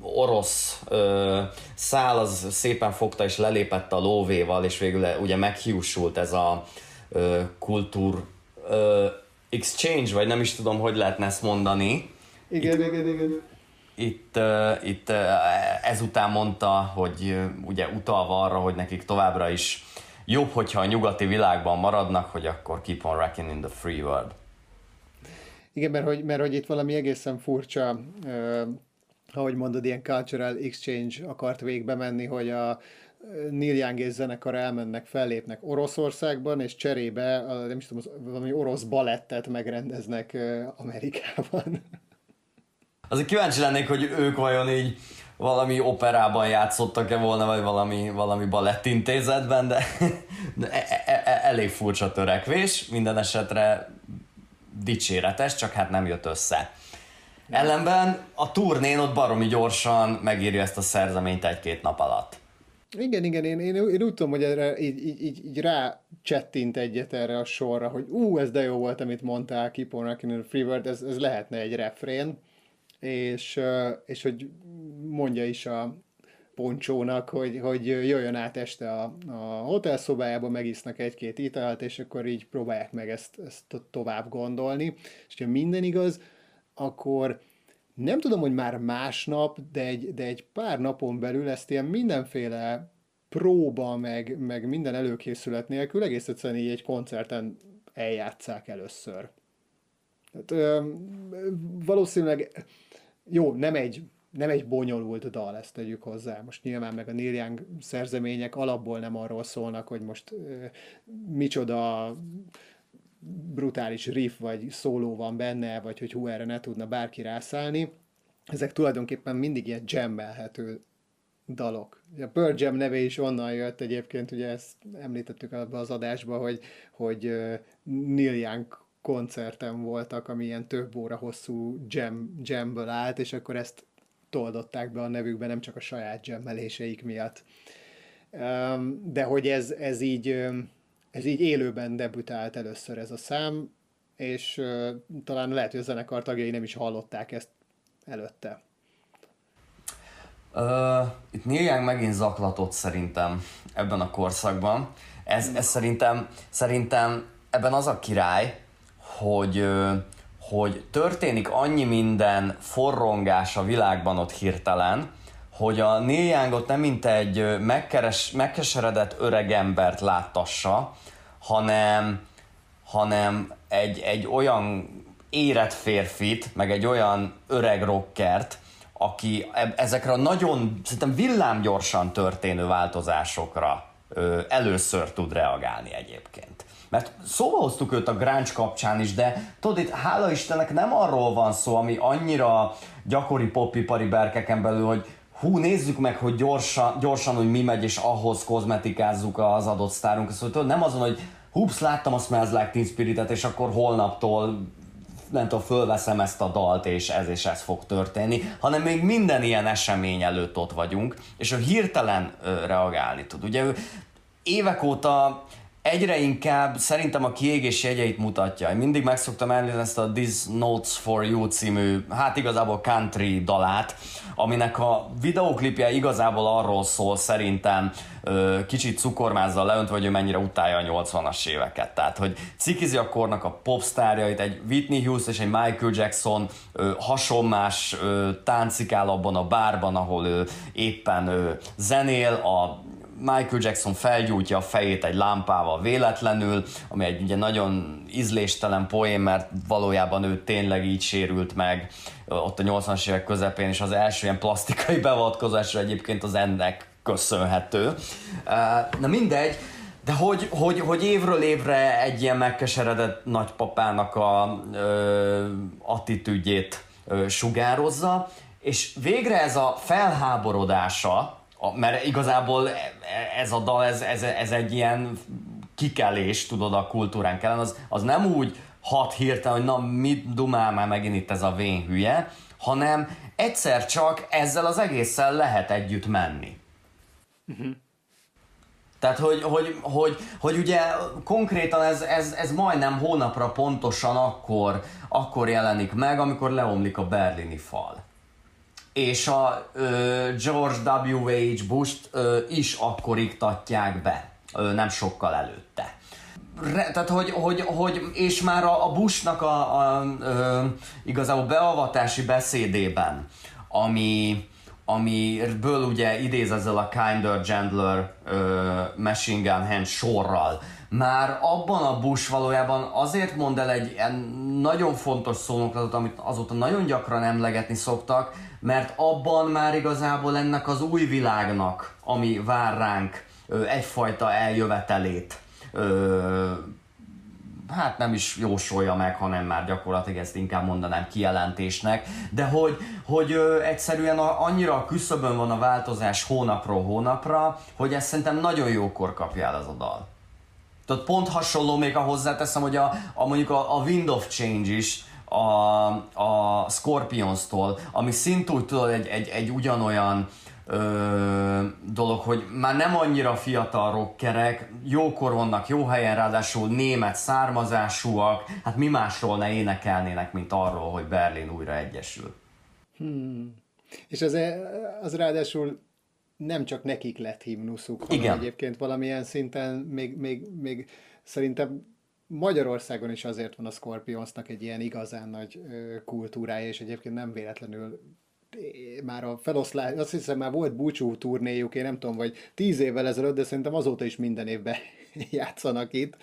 S2: orosz ö, szál az szépen fogta és lelépett a lóvéval, és végül ugye meghiúsult ez a ö, kultúr ö, exchange, vagy nem is tudom, hogy lehetne ezt mondani.
S1: Igen, itt, igen, igen.
S2: Itt, uh, itt uh, ezután mondta, hogy uh, ugye utalva arra, hogy nekik továbbra is jobb, hogyha a nyugati világban maradnak, hogy akkor keep on wrecking in the free world.
S1: Igen, mert hogy, mert hogy itt valami egészen furcsa, uh, ahogy mondod, ilyen cultural exchange akart végbe menni, hogy a Neil Young és zenekar elmennek, fellépnek Oroszországban, és cserébe, a, nem is tudom, valami orosz balettet megrendeznek uh, Amerikában.
S2: Azért kíváncsi lennék, hogy ők vajon így valami operában játszottak-e volna, vagy valami, valami balettintézetben, de, e, e, e, elég furcsa törekvés, minden esetre dicséretes, csak hát nem jött össze. Ellenben a turnén ott baromi gyorsan megírja ezt a szerzeményt egy-két nap alatt.
S1: Igen, igen, én, én, én úgy tudom, hogy erre így, így, így, így rá csettint egyet erre a sorra, hogy ú, ez de jó volt, amit mondtál, Keep on in the Free ez, ez lehetne egy refrén, és, és hogy mondja is a poncsónak, hogy, hogy jöjjön át este a, a hotelszobájába, megisznak egy-két italt, és akkor így próbálják meg ezt, ezt tovább gondolni. És ha minden igaz, akkor nem tudom, hogy már másnap, de egy, de egy pár napon belül ezt ilyen mindenféle próba, meg, meg minden előkészület nélkül egész egyszerűen így egy koncerten eljátszák először. Tehát, ö, valószínűleg jó, nem egy, nem egy bonyolult dal, ezt tegyük hozzá. Most nyilván meg a Neil Young szerzemények alapból nem arról szólnak, hogy most ö, micsoda brutális riff vagy szóló van benne, vagy hogy hú, erre ne tudna bárki rászállni. Ezek tulajdonképpen mindig ilyen jammelhető dalok. A Pearl Jam neve is onnan jött egyébként, ugye ezt említettük ebbe az adásba, hogy, hogy Neil Young koncerten voltak, ami ilyen több óra hosszú jam, jamből állt, és akkor ezt toldották be a nevükbe, nem csak a saját jammeléseik miatt. De hogy ez, ez így ez így élőben debütált először ez a szám, és talán lehet, hogy a zenekar tagjai nem is hallották ezt előtte.
S2: Uh, itt Neil Young megint zaklatott szerintem ebben a korszakban. Ez, ez szerintem, szerintem ebben az a király, hogy, hogy történik annyi minden forrongás a világban ott hirtelen, hogy a Neil nem mint egy megkeres, megkeseredett öreg embert láttassa, hanem, hanem egy, egy olyan érett férfit, meg egy olyan öreg rockert, aki ezekre a nagyon, szerintem villámgyorsan történő változásokra először tud reagálni egyébként. Mert szóba hoztuk őt a grunge kapcsán is, de tudod, itt hála Istennek nem arról van szó, ami annyira gyakori popipari berkeken belül, hogy hú, nézzük meg, hogy gyorsan, gyorsan hogy mi megy, és ahhoz kozmetikázzuk az adott sztárunk. Szóval tudod, nem azon, hogy hups, láttam a Smells Like Teen Spirit-et, és akkor holnaptól nem tudom, fölveszem ezt a dalt, és ez és ez fog történni, hanem még minden ilyen esemény előtt ott vagyunk, és ő hirtelen reagálni tud. Ugye ő évek óta egyre inkább szerintem a kiégés jegyeit mutatja. Én mindig meg szoktam említeni ezt a This Notes for You című, hát igazából country dalát, aminek a videoklipje igazából arról szól szerintem, kicsit cukormázzal leönt, vagy ő mennyire utálja a 80-as éveket. Tehát, hogy cikizi a kornak a popstárjait, egy Whitney Houston és egy Michael Jackson hasonmás táncikál abban a bárban, ahol ő éppen zenél, a Michael Jackson felgyújtja a fejét egy lámpával véletlenül, ami egy ugye nagyon ízléstelen poém, mert valójában ő tényleg így sérült meg ott a 80-as évek közepén, és az első ilyen plastikai beavatkozásra egyébként az ennek köszönhető. Na mindegy, de hogy, hogy, hogy évről évre egy ilyen megkeseredett nagypapának a ö, attitűdjét ö, sugározza, és végre ez a felháborodása, mert igazából ez a dal, ez, ez, ez egy ilyen kikelés, tudod, a kultúrán kellene, az, az nem úgy hat hirtelen, hogy na mit dumál már megint itt ez a vén hülye, hanem egyszer csak ezzel az egésszel lehet együtt menni. Uh-huh. Tehát, hogy, hogy, hogy, hogy ugye konkrétan ez, ez, ez majdnem hónapra pontosan akkor, akkor jelenik meg, amikor leomlik a berlini fal és a ö, George W.H. Bush-t ö, is akkor iktatják be, ö, nem sokkal előtte. Re, tehát, hogy, hogy, hogy, és már a, a Bushnak a, a ö, igazából beavatási beszédében, ami, amiből ugye idéz ezzel a Kinder Gentler ö, Machine Gun Hand sorral. Már abban a Bush valójában azért mond el egy nagyon fontos szónoklatot, amit azóta nagyon gyakran emlegetni szoktak, mert abban már igazából ennek az új világnak, ami vár ránk, egyfajta eljövetelét hát nem is jósolja meg, hanem már gyakorlatilag ezt inkább mondanám kijelentésnek, de hogy, hogy egyszerűen a, annyira a küszöbön van a változás hónapról hónapra, hogy ezt szerintem nagyon jókor kapja el az a dal. Tehát pont hasonló még a hozzáteszem, hogy a, a mondjuk a, a Wind of Change is, a, a Scorpions-tól, ami szintúgy tudod egy, egy, egy ugyanolyan ö, dolog, hogy már nem annyira fiatal rockerek, jókor vannak, jó helyen, ráadásul német származásúak, hát mi másról ne énekelnének, mint arról, hogy Berlin újra egyesül.
S1: Hmm. És az, az ráadásul nem csak nekik lett himnuszuk, hanem Igen. egyébként valamilyen szinten még, még, még szerintem Magyarországon is azért van a Scorpionsnak egy ilyen igazán nagy kultúrája, és egyébként nem véletlenül már a feloszlás, azt hiszem már volt búcsú turnéjuk, én nem tudom, vagy tíz évvel ezelőtt, de szerintem azóta is minden évben játszanak itt.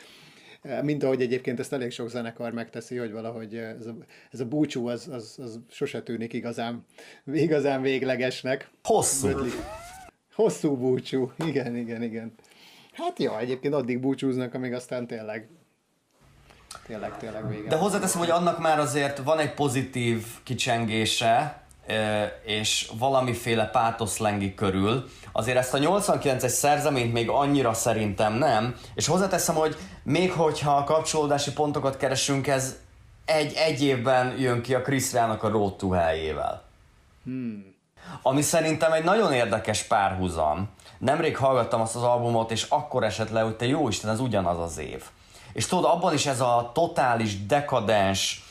S1: Mint ahogy egyébként ezt elég sok zenekar megteszi, hogy valahogy ez a, ez a búcsú az, az, az sose tűnik igazán, igazán véglegesnek.
S2: Hosszú.
S1: Hosszú búcsú, igen, igen, igen. Hát jó, egyébként addig búcsúznak, amíg aztán tényleg tényleg, tényleg vége.
S2: De hozzáteszem, hogy annak már azért van egy pozitív kicsengése, és valamiféle pátoszlengi körül. Azért ezt a 89-es szerzeményt még annyira szerintem nem, és hozzáteszem, hogy még hogyha a kapcsolódási pontokat keresünk, ez egy, egy évben jön ki a Chris Rának a Road to Hell-jével. Hmm. Ami szerintem egy nagyon érdekes párhuzam. Nemrég hallgattam azt az albumot, és akkor esett le, hogy te jó Isten, ez ugyanaz az év. És tudod, abban is ez a totális dekadens,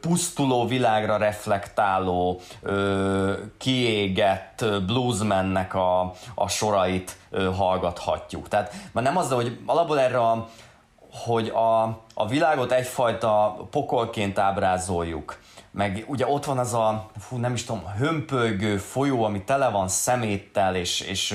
S2: pusztuló világra reflektáló, kiégett bluesmennek a, a sorait hallgathatjuk. Tehát már nem az, hogy alapból erre a, hogy a, a világot egyfajta pokolként ábrázoljuk, meg ugye ott van az a, fú, nem is tudom, hömpölygő folyó, ami tele van szeméttel, és, és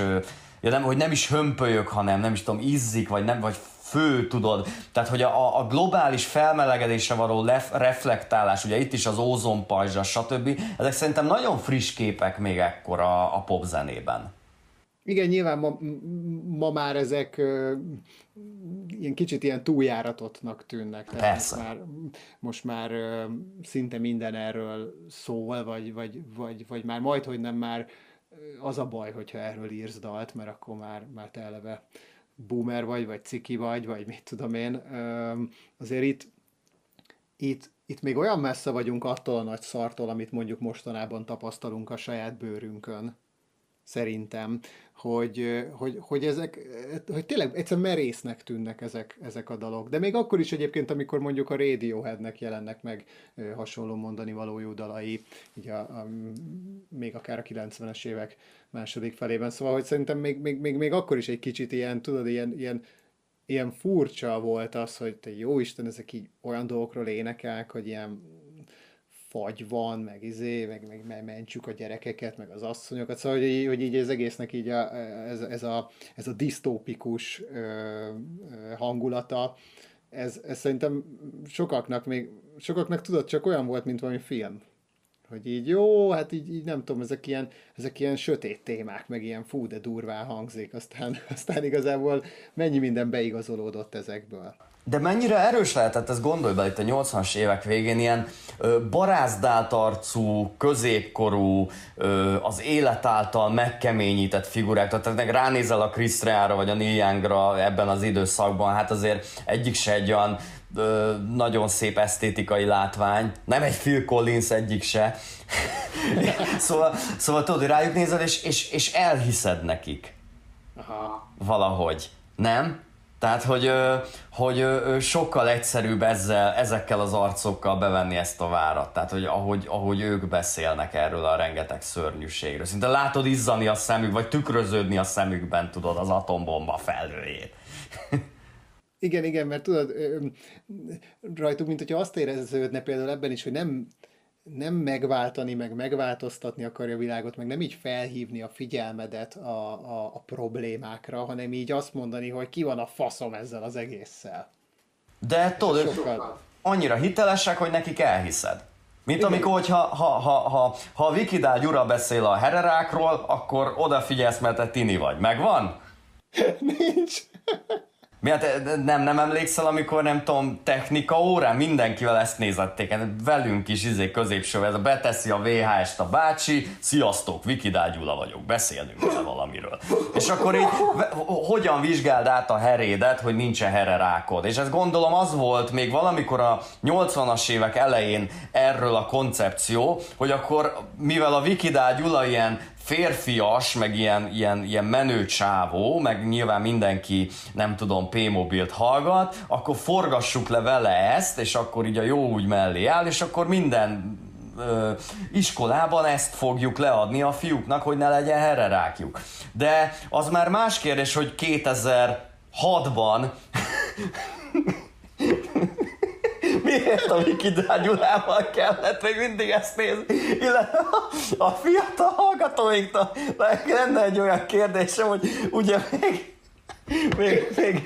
S2: ja nem, hogy nem is hömpölyök, hanem nem is tudom, izzik, vagy nem, vagy fő, tudod. Tehát, hogy a, a globális felmelegedésre való lef, reflektálás, ugye itt is az ózonpajzsa, stb. Ezek szerintem nagyon friss képek még ekkor a, a popzenében.
S1: Igen, nyilván ma, ma már ezek uh, ilyen kicsit ilyen túljáratottnak tűnnek. Tehát
S2: Persze.
S1: Most már, most már uh, szinte minden erről szól, vagy, vagy, vagy, vagy már majd, hogy nem már az a baj, hogyha erről írsz dalt, mert akkor már, már te eleve boomer vagy, vagy ciki vagy, vagy mit tudom én, azért itt, itt, itt még olyan messze vagyunk attól a nagy szartól, amit mondjuk mostanában tapasztalunk a saját bőrünkön, szerintem, hogy, hogy, hogy ezek, hogy tényleg egyszerűen merésznek tűnnek ezek, ezek a dalok. De még akkor is egyébként, amikor mondjuk a Radioheadnek jelennek meg hasonló mondani való dalai, így a, a, még akár a 90-es évek második felében. Szóval, hogy szerintem még, még, még, még akkor is egy kicsit ilyen, tudod, ilyen, ilyen, ilyen furcsa volt az, hogy te jó Isten, ezek így olyan dolgokról énekelnek, hogy ilyen fagy van, meg izé, meg, meg, meg mentsük a gyerekeket, meg az asszonyokat, szóval hogy így, hogy így az egésznek így a, ez, ez, a, ez a disztópikus ö, hangulata, ez, ez szerintem sokaknak még, sokaknak tudod, csak olyan volt, mint valami film. Hogy így jó, hát így, így nem tudom, ezek ilyen, ezek ilyen sötét témák, meg ilyen fú, de durván hangzik, aztán, aztán igazából mennyi minden beigazolódott ezekből.
S2: De mennyire erős lehetett, ez gondolj be itt a 80-as évek végén, ilyen ö, barázdált arcú, középkorú, ö, az élet által megkeményített figurák, tehát meg ránézel a Chris Rea-ra vagy a Neil Youngra ebben az időszakban, hát azért egyik se egy olyan ö, nagyon szép esztétikai látvány, nem egy Phil Collins egyik se. szóval, szóval tudod, rájuk nézel, és, és, és elhiszed nekik. Aha. Valahogy. Nem? Tehát, hogy, hogy sokkal egyszerűbb ezzel, ezekkel az arcokkal bevenni ezt a várat. Tehát, hogy ahogy, ahogy ők beszélnek erről a rengeteg szörnyűségről. Szinte látod izzani a szemük, vagy tükröződni a szemükben, tudod, az atombomba felőjét.
S1: Igen, igen, mert tudod, rajtuk, mint hogyha azt éreződne például ebben is, hogy nem, nem megváltani, meg megváltoztatni akarja a világot, meg nem így felhívni a figyelmedet a, a, a problémákra, hanem így azt mondani, hogy ki van a faszom ezzel az egésszel.
S2: De tudod, Sokkal... annyira hitelesek, hogy nekik elhiszed. Mint Igen. amikor, hogyha, ha, ha, ha, ha a Vikidál Gyura beszél a hererákról, akkor odafigyelsz, mert te tini vagy. Megvan?
S1: Nincs.
S2: Miért nem, nem emlékszel, amikor nem tudom, technika órán mindenkivel ezt nézették, hát velünk is izé középső, ez a beteszi a VHS-t a bácsi, sziasztok, Vikidál Gyula vagyok, beszélnünk kell valamiről. És akkor így, hogyan vizsgáld át a herédet, hogy nincsen hererákod? És ez gondolom az volt még valamikor a 80-as évek elején erről a koncepció, hogy akkor mivel a Vikidál Gyula ilyen férfias, meg ilyen, ilyen, ilyen menő csávó, meg nyilván mindenki, nem tudom, P-mobilt hallgat, akkor forgassuk le vele ezt, és akkor így a jó úgy mellé áll, és akkor minden ö, iskolában ezt fogjuk leadni a fiúknak, hogy ne legyen hererákjuk. De az már más kérdés, hogy 2006-ban miért a Viki Gyulával kellett még mindig ezt nézni, illetve a fiatal hallgatóinktól lenne egy olyan kérdésem, hogy ugye még még, még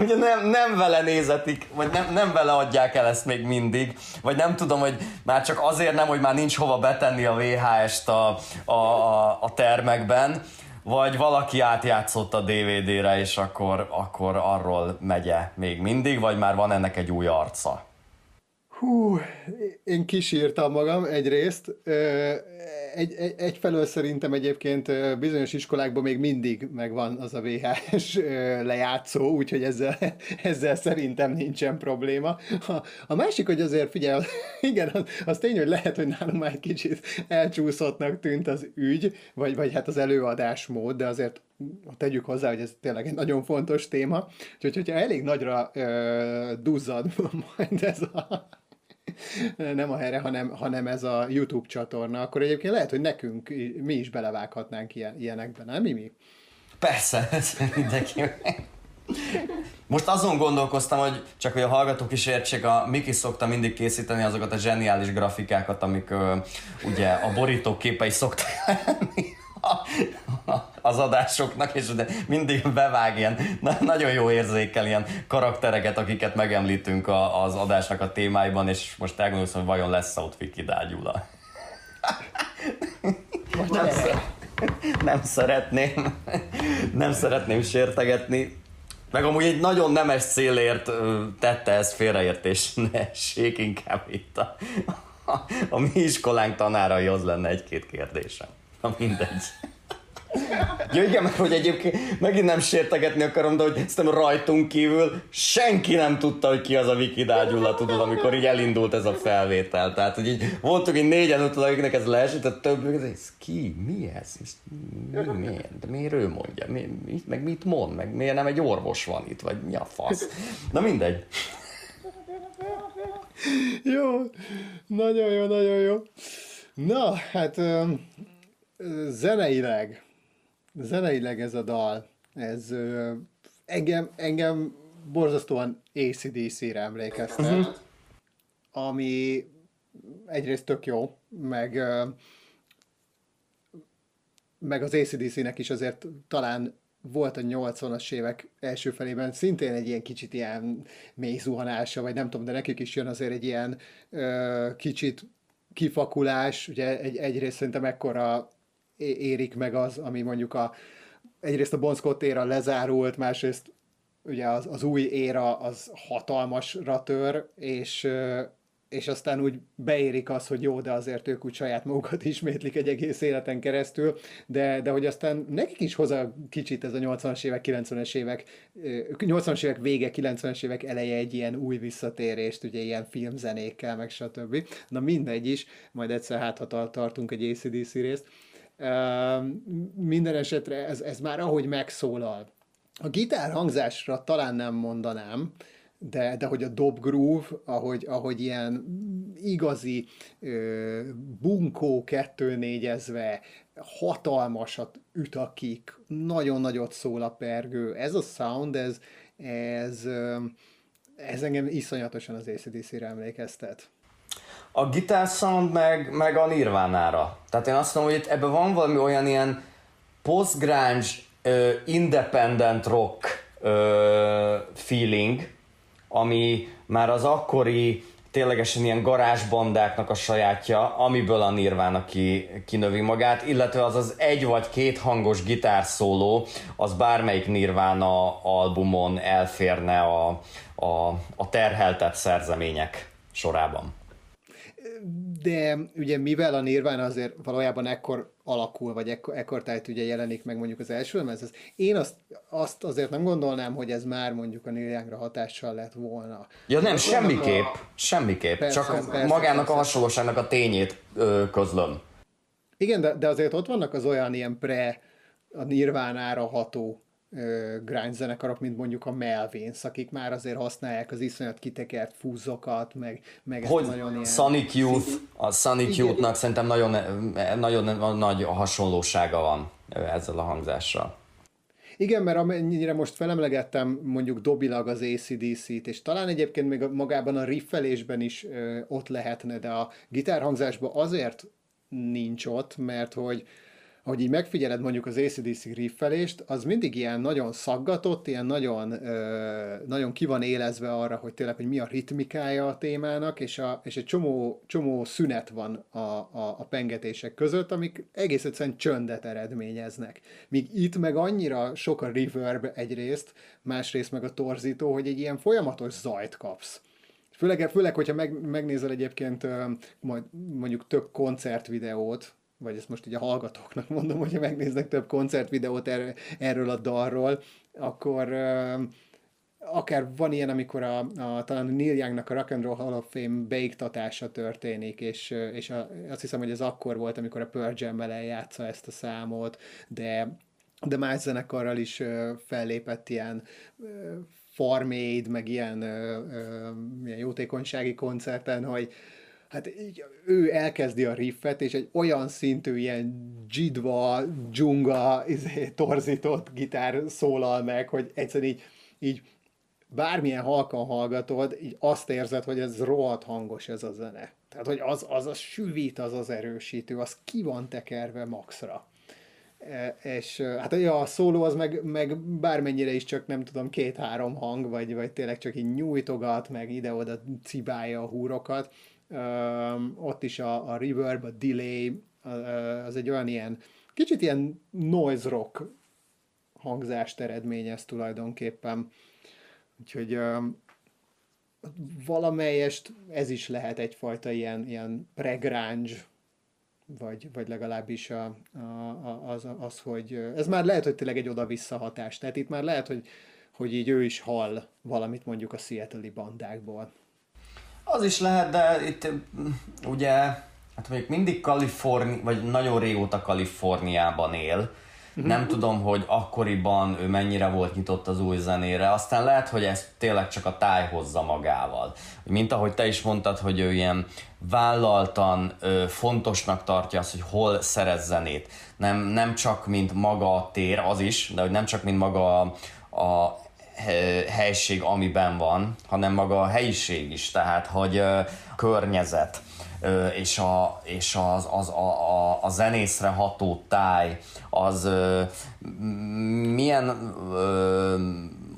S2: ugye nem, nem vele nézetik, vagy nem, nem vele adják el ezt még mindig, vagy nem tudom, hogy már csak azért nem, hogy már nincs hova betenni a VHS-t a, a, a termekben, vagy valaki átjátszott a DVD-re, és akkor, akkor arról megye még mindig, vagy már van ennek egy új arca?
S1: Hú, én kisírtam magam egyrészt. Egy, egy, egyfelől szerintem egyébként bizonyos iskolákban még mindig megvan az a VHS lejátszó, úgyhogy ezzel, ezzel szerintem nincsen probléma. A, a másik, hogy azért figyelj, igen, az, az tény, hogy lehet, hogy nálunk már egy kicsit elcsúszottnak tűnt az ügy, vagy, vagy hát az előadásmód, de azért tegyük hozzá, hogy ez tényleg egy nagyon fontos téma. Úgyhogy, hogyha elég nagyra duzzad majd ez a nem a helyre, hanem, hanem ez a YouTube csatorna, akkor egyébként lehet, hogy nekünk, mi is belevághatnánk ilyen, ilyenekben, nem mi?
S2: Persze, mindenki. Most azon gondolkoztam, hogy csak hogy a hallgatók is értsék, a Miki szokta mindig készíteni azokat a zseniális grafikákat, amik ö, ugye a borítók képei szoktak az adásoknak, és de mindig bevág ilyen na, nagyon jó érzékel ilyen karaktereket, akiket megemlítünk a, az adásnak a témáiban, és most elgondolkozom, hogy vajon lesz ott Viki Dágyula. Nem, nem szeretném, nem szeretném sértegetni. Meg amúgy egy nagyon nemes célért tette ez félreértés, ne essék inkább itt a, a, a mi iskolánk tanáraihoz lenne egy-két kérdésem. Na mindegy. Ja igen, mert hogy egyébként megint nem sértegetni akarom, de hogy szerintem rajtunk kívül senki nem tudta, hogy ki az a Viki Dágyulla, tudod, amikor így elindult ez a felvétel. Tehát, hogy így voltunk így négyen ott, akiknek ez leesett, a több, ez ki, mi ez? Mi, miért? De miért ő mondja? Mi, mi, meg mit mond? Meg miért nem egy orvos van itt? Vagy mi a fasz? Na mindegy.
S1: Jó, nagyon jó, nagyon jó. Na, hát zeneileg. Zeneileg ez a dal, ez engem, engem borzasztóan ACDC-re emlékeztet, uh-huh. ami egyrészt tök jó, meg meg az ACDC-nek is azért talán volt a 80-as évek első felében szintén egy ilyen kicsit ilyen mély zuhanása, vagy nem tudom, de nekik is jön azért egy ilyen ö, kicsit kifakulás, ugye egy, egyrészt szerintem ekkora érik meg az, ami mondjuk a, egyrészt a Bon Scott éra lezárult, másrészt ugye az, az új éra az hatalmasra tör, és, és aztán úgy beérik az, hogy jó, de azért ők úgy saját magukat ismétlik egy egész életen keresztül, de, de hogy aztán nekik is hozzá kicsit ez a 80-as évek, 90-es évek, 80-as évek vége, 90-es évek eleje egy ilyen új visszatérést, ugye ilyen filmzenékkel, meg stb. Na mindegy is, majd egyszer hát, ha tartunk egy ACDC részt, minden esetre ez, ez már ahogy megszólal. A gitár hangzásra talán nem mondanám, de, de hogy a dob groove, ahogy, ahogy ilyen igazi ö, bunkó kettő négyezve, hatalmasat üt a kick, nagyon nagyot szól a pergő. Ez a sound, ez, ez, ez engem iszonyatosan az ACDC-re emlékeztet.
S2: A Guitar Sound meg, meg a Nirvánára. Tehát én azt mondom, hogy itt ebben van valami olyan ilyen post-grunge, independent rock feeling, ami már az akkori ténylegesen ilyen garázsbandáknak a sajátja, amiből a Nirvana ki, kinövi magát, illetve az az egy vagy két hangos gitárszóló, az bármelyik Nirvana albumon elférne a, a, a terheltett szerzemények sorában
S1: de ugye mivel a Nirvana azért valójában ekkor alakul, vagy ekkor, ekkor tájt ugye jelenik meg mondjuk az első lemez, én azt, azt azért nem gondolnám, hogy ez már mondjuk a Neil Youngra hatással lett volna.
S2: Ja nem, semmiképp, a... semmiképp, persze, csak persze, magának persze. a hasonlóságnak a tényét ö, közlöm.
S1: Igen, de, de azért ott vannak az olyan ilyen pre a Nirvánára ható grind zenekarok, mint mondjuk a Melvins, akik már azért használják az iszonyat kitekert fúzokat, meg, meg
S2: Hogy? nagyon ilyen... Sonic Youth, a Sonic Youth-nak szerintem nagyon, nagyon nagy hasonlósága van ezzel a hangzással.
S1: Igen, mert amennyire most felemlegettem mondjuk dobilag az ACDC-t, és talán egyébként még magában a riffelésben is ö, ott lehetne, de a gitárhangzásban azért nincs ott, mert hogy ahogy így megfigyeled mondjuk az ACDC riffelést, az mindig ilyen nagyon szaggatott, ilyen nagyon, ö, nagyon ki van élezve arra, hogy tényleg, hogy mi a ritmikája a témának, és, a, és egy csomó, csomó szünet van a, a, a pengetések között, amik egész egyszerűen csöndet eredményeznek. Míg itt meg annyira sok a reverb egyrészt, másrészt meg a torzító, hogy egy ilyen folyamatos zajt kapsz. Főleg, főleg hogyha meg, megnézel egyébként majd mondjuk több koncertvideót, vagy ezt most így a hallgatóknak mondom, hogyha megnéznek több koncertvideót er, erről a dalról, akkor akár van ilyen, amikor a, a, talán a Neil Youngnak a Rock and Roll Hall of Fame beiktatása történik, és, és a, azt hiszem, hogy ez akkor volt, amikor a Pearl jam eljátsza ezt a számot, de de más zenekarral is fellépett ilyen Farm Aid, meg ilyen, ilyen jótékonysági koncerten, hogy hát így ő elkezdi a riffet, és egy olyan szintű ilyen dzsidva, dzsunga, izé, torzított gitár szólal meg, hogy egyszerűen így, így bármilyen halkan hallgatod, így azt érzed, hogy ez rohadt hangos ez a zene. Tehát, hogy az, az a süvít, az az erősítő, az ki van tekerve maxra. E, és hát ja, a szóló az meg, meg bármennyire is csak nem tudom, két-három hang, vagy, vagy tényleg csak így nyújtogat, meg ide-oda cibálja a húrokat, ott is a, a reverb, a delay, az egy olyan ilyen, kicsit ilyen noise rock hangzást eredményez tulajdonképpen. Úgyhogy valamelyest ez is lehet egyfajta ilyen, ilyen pregrunge, vagy, vagy legalábbis a, a, az, az, hogy ez már lehet, hogy tényleg egy oda-vissza hatás. Tehát itt már lehet, hogy, hogy így ő is hall valamit mondjuk a Seattle-i bandákból.
S2: Az is lehet, de itt ugye, hát mondjuk mindig Kaliforni, vagy nagyon régóta Kaliforniában él, Uh-huh. Nem tudom, hogy akkoriban ő mennyire volt nyitott az új zenére, aztán lehet, hogy ezt tényleg csak a táj hozza magával. Mint ahogy te is mondtad, hogy ő ilyen vállaltan ö, fontosnak tartja azt, hogy hol szerez zenét. Nem, nem csak mint maga a tér, az is, de hogy nem csak mint maga a, a helység, amiben van, hanem maga a helyiség is, tehát hogy környezet és, a, és az, az, a, a, a zenészre ható táj, az milyen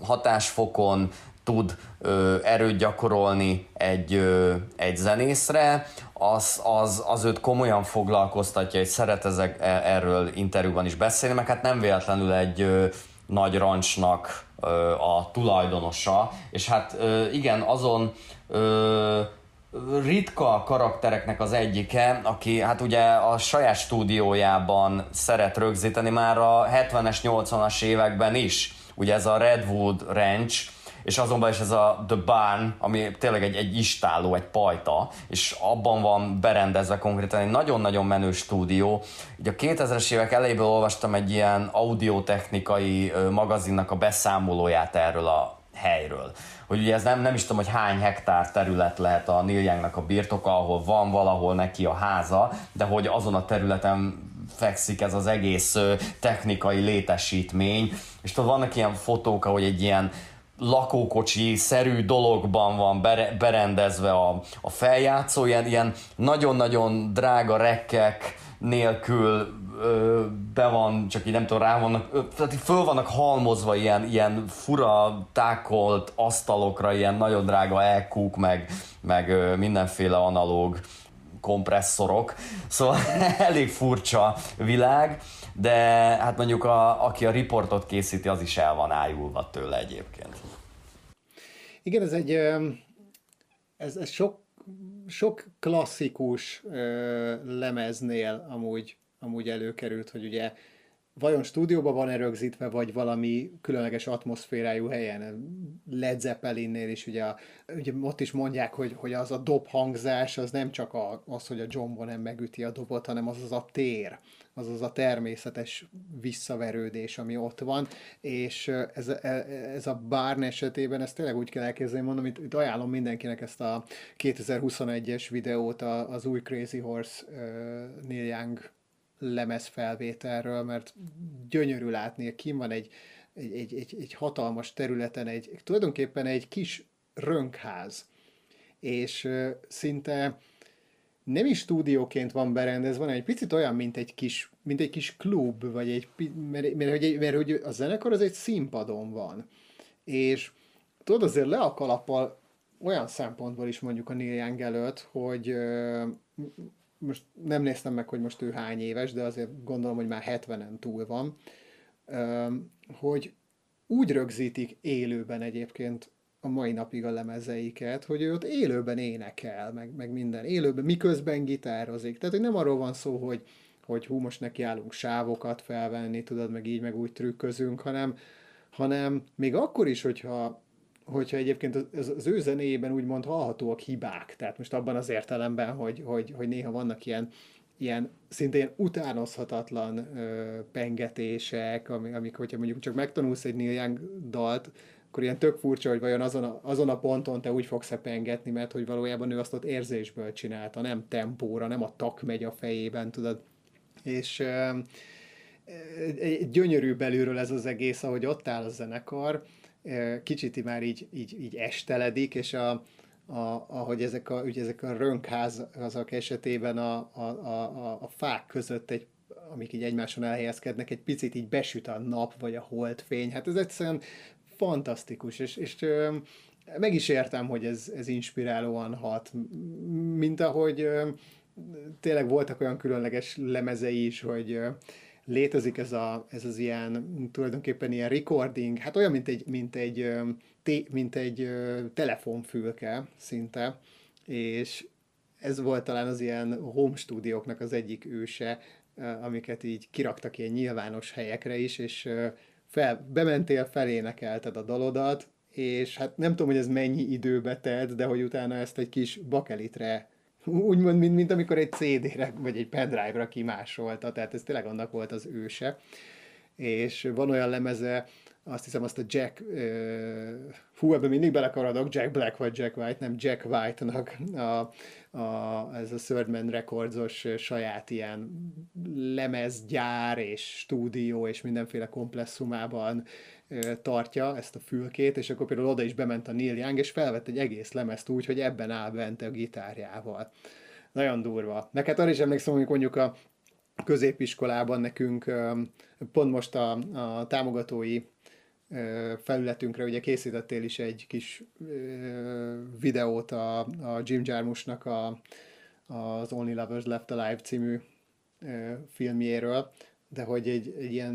S2: hatásfokon tud ö, erőt gyakorolni egy, egy zenészre, az, az, az őt komolyan foglalkoztatja, és szeret ezek, e, erről interjúban is beszélni, meg hát nem véletlenül egy ö, nagy rancsnak a tulajdonosa, és hát igen, azon ritka karaktereknek az egyike, aki hát ugye a saját stúdiójában szeret rögzíteni már a 70-es, 80-as években is. Ugye ez a Redwood Ranch, és azonban is ez a The Barn, ami tényleg egy, egy istáló, egy pajta, és abban van berendezve konkrétan egy nagyon-nagyon menő stúdió. Ugye a 2000-es évek elejéből olvastam egy ilyen audiotechnikai magazinnak a beszámolóját erről a helyről. Hogy ugye ez nem, nem is tudom, hogy hány hektár terület lehet a Neil Youngnak a birtoka, ahol van valahol neki a háza, de hogy azon a területen fekszik ez az egész technikai létesítmény, és tudod, vannak ilyen fotók, ahogy egy ilyen lakókocsi szerű dologban van berendezve a, a feljátszó, ilyen, ilyen nagyon-nagyon drága rekkek nélkül ö, be van, csak így nem tudom, rá vannak, ö, tehát föl vannak halmozva ilyen, ilyen fura, tákolt asztalokra, ilyen nagyon drága elkúk, meg, meg ö, mindenféle analóg kompresszorok, szóval elég furcsa világ, de hát mondjuk a, aki a riportot készíti, az is el van ájulva tőle egyébként.
S1: Igen, ez egy, ez, ez sok, sok klasszikus lemeznél amúgy, amúgy előkerült, hogy ugye vajon stúdióban van-e rögzítve, vagy valami különleges atmoszférájú helyen. Led Zeppelinnél is ugye, ugye ott is mondják, hogy, hogy az a dob hangzás az nem csak a, az, hogy a John Bonham megüti a dobot, hanem az az a tér, az az a természetes visszaverődés, ami ott van, és ez, ez a Barn esetében, ezt tényleg úgy kell elképzelni, mondom, itt, itt ajánlom mindenkinek ezt a 2021-es videót, az új Crazy Horse Neil Young lemez felvételről, mert gyönyörű látni, kim van egy, egy, egy, egy, egy hatalmas területen, egy, tulajdonképpen egy kis rönkház, és szinte nem is stúdióként van berendezve, hanem egy picit olyan, mint egy kis, mint egy kis klub, vagy egy, mert, mert, mert, mert, hogy a zenekar az egy színpadon van. És tudod, azért le a kalappal olyan szempontból is mondjuk a Neil Young előtt, hogy most nem néztem meg, hogy most ő hány éves, de azért gondolom, hogy már 70-en túl van, hogy úgy rögzítik élőben egyébként a mai napig a lemezeiket, hogy ő ott élőben énekel, meg, meg minden, élőben, miközben gitározik. Tehát, hogy nem arról van szó, hogy, hogy hú, most nekiállunk sávokat felvenni, tudod, meg így, meg úgy trükközünk, hanem, hanem még akkor is, hogyha hogyha egyébként az, az ő zenéjében úgymond hallhatóak hibák, tehát most abban az értelemben, hogy, hogy, hogy néha vannak ilyen, ilyen szintén utánozhatatlan ö, pengetések, amik, amik, hogyha mondjuk csak megtanulsz egy Neil Young dalt, akkor ilyen tök furcsa, hogy vajon azon a, azon a ponton te úgy fogsz-e pengetni, mert hogy valójában ő azt ott érzésből csinálta, nem tempóra, nem a tak megy a fejében, tudod. És ö, egy gyönyörű belülről ez az egész, ahogy ott áll a zenekar, kicsit már így, így, így esteledik, és a, a, ahogy ezek a, ugye ezek a rönkházak esetében a, a, a, a fák között egy amik így egymáson elhelyezkednek, egy picit így besüt a nap, vagy a holdfény. Hát ez egyszerűen fantasztikus, és, és meg is értem, hogy ez, ez inspirálóan hat, mint ahogy tényleg voltak olyan különleges lemezei is, hogy létezik ez, a, ez az ilyen, tulajdonképpen ilyen recording, hát olyan, mint egy, mint egy, mint egy telefonfülke szinte, és ez volt talán az ilyen home stúdióknak az egyik őse, amiket így kiraktak ilyen nyilvános helyekre is, és fel, bementél, felénekelted a dalodat, és hát nem tudom, hogy ez mennyi időbe telt, de hogy utána ezt egy kis bakelitre úgymond, mint, mint amikor egy CD-re vagy egy pendrive-ra kimásolta, tehát ez tényleg annak volt az őse. És van olyan lemeze, azt hiszem azt a Jack, uh, hú, ebben mindig belekaradok, Jack Black vagy Jack White, nem Jack White-nak a, a, ez a Third Man Records-os saját ilyen lemezgyár és stúdió és mindenféle komplexumában tartja ezt a fülkét, és akkor például oda is bement a Neil Young, és felvett egy egész lemezt úgy, hogy ebben áll bent a gitárjával. Nagyon durva. Meg hát arra is emlékszem, hogy mondjuk a középiskolában nekünk pont most a, a támogatói felületünkre. Ugye készítettél is egy kis videót a, a Jim Jarmusnak a, az Only Lovers Left Alive című filmjéről, de hogy egy, egy ilyen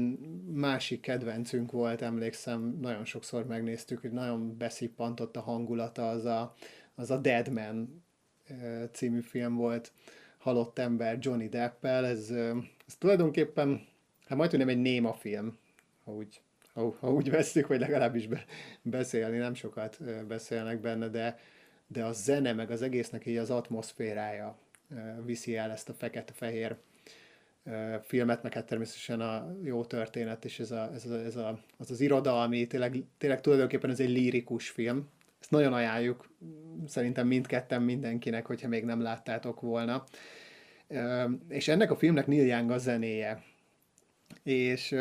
S1: másik kedvencünk volt, emlékszem, nagyon sokszor megnéztük, hogy nagyon beszippantott a hangulata, az a, az a Dead Man című film volt, halott ember Johnny Deppel, ez, ez tulajdonképpen, hát majd nem egy néma film, ha úgy, ha, úgy veszük, vagy legalábbis be, beszélni, nem sokat beszélnek benne, de, de a zene, meg az egésznek így az atmoszférája viszi el ezt a fekete-fehér filmet, meg hát természetesen a jó történet, és ez, a, ez, a, ez a, az az irodalmi, tényleg, tényleg tulajdonképpen ez egy lírikus film. Ezt nagyon ajánljuk szerintem mindketten mindenkinek, hogyha még nem láttátok volna. És ennek a filmnek Neil Young a zenéje. És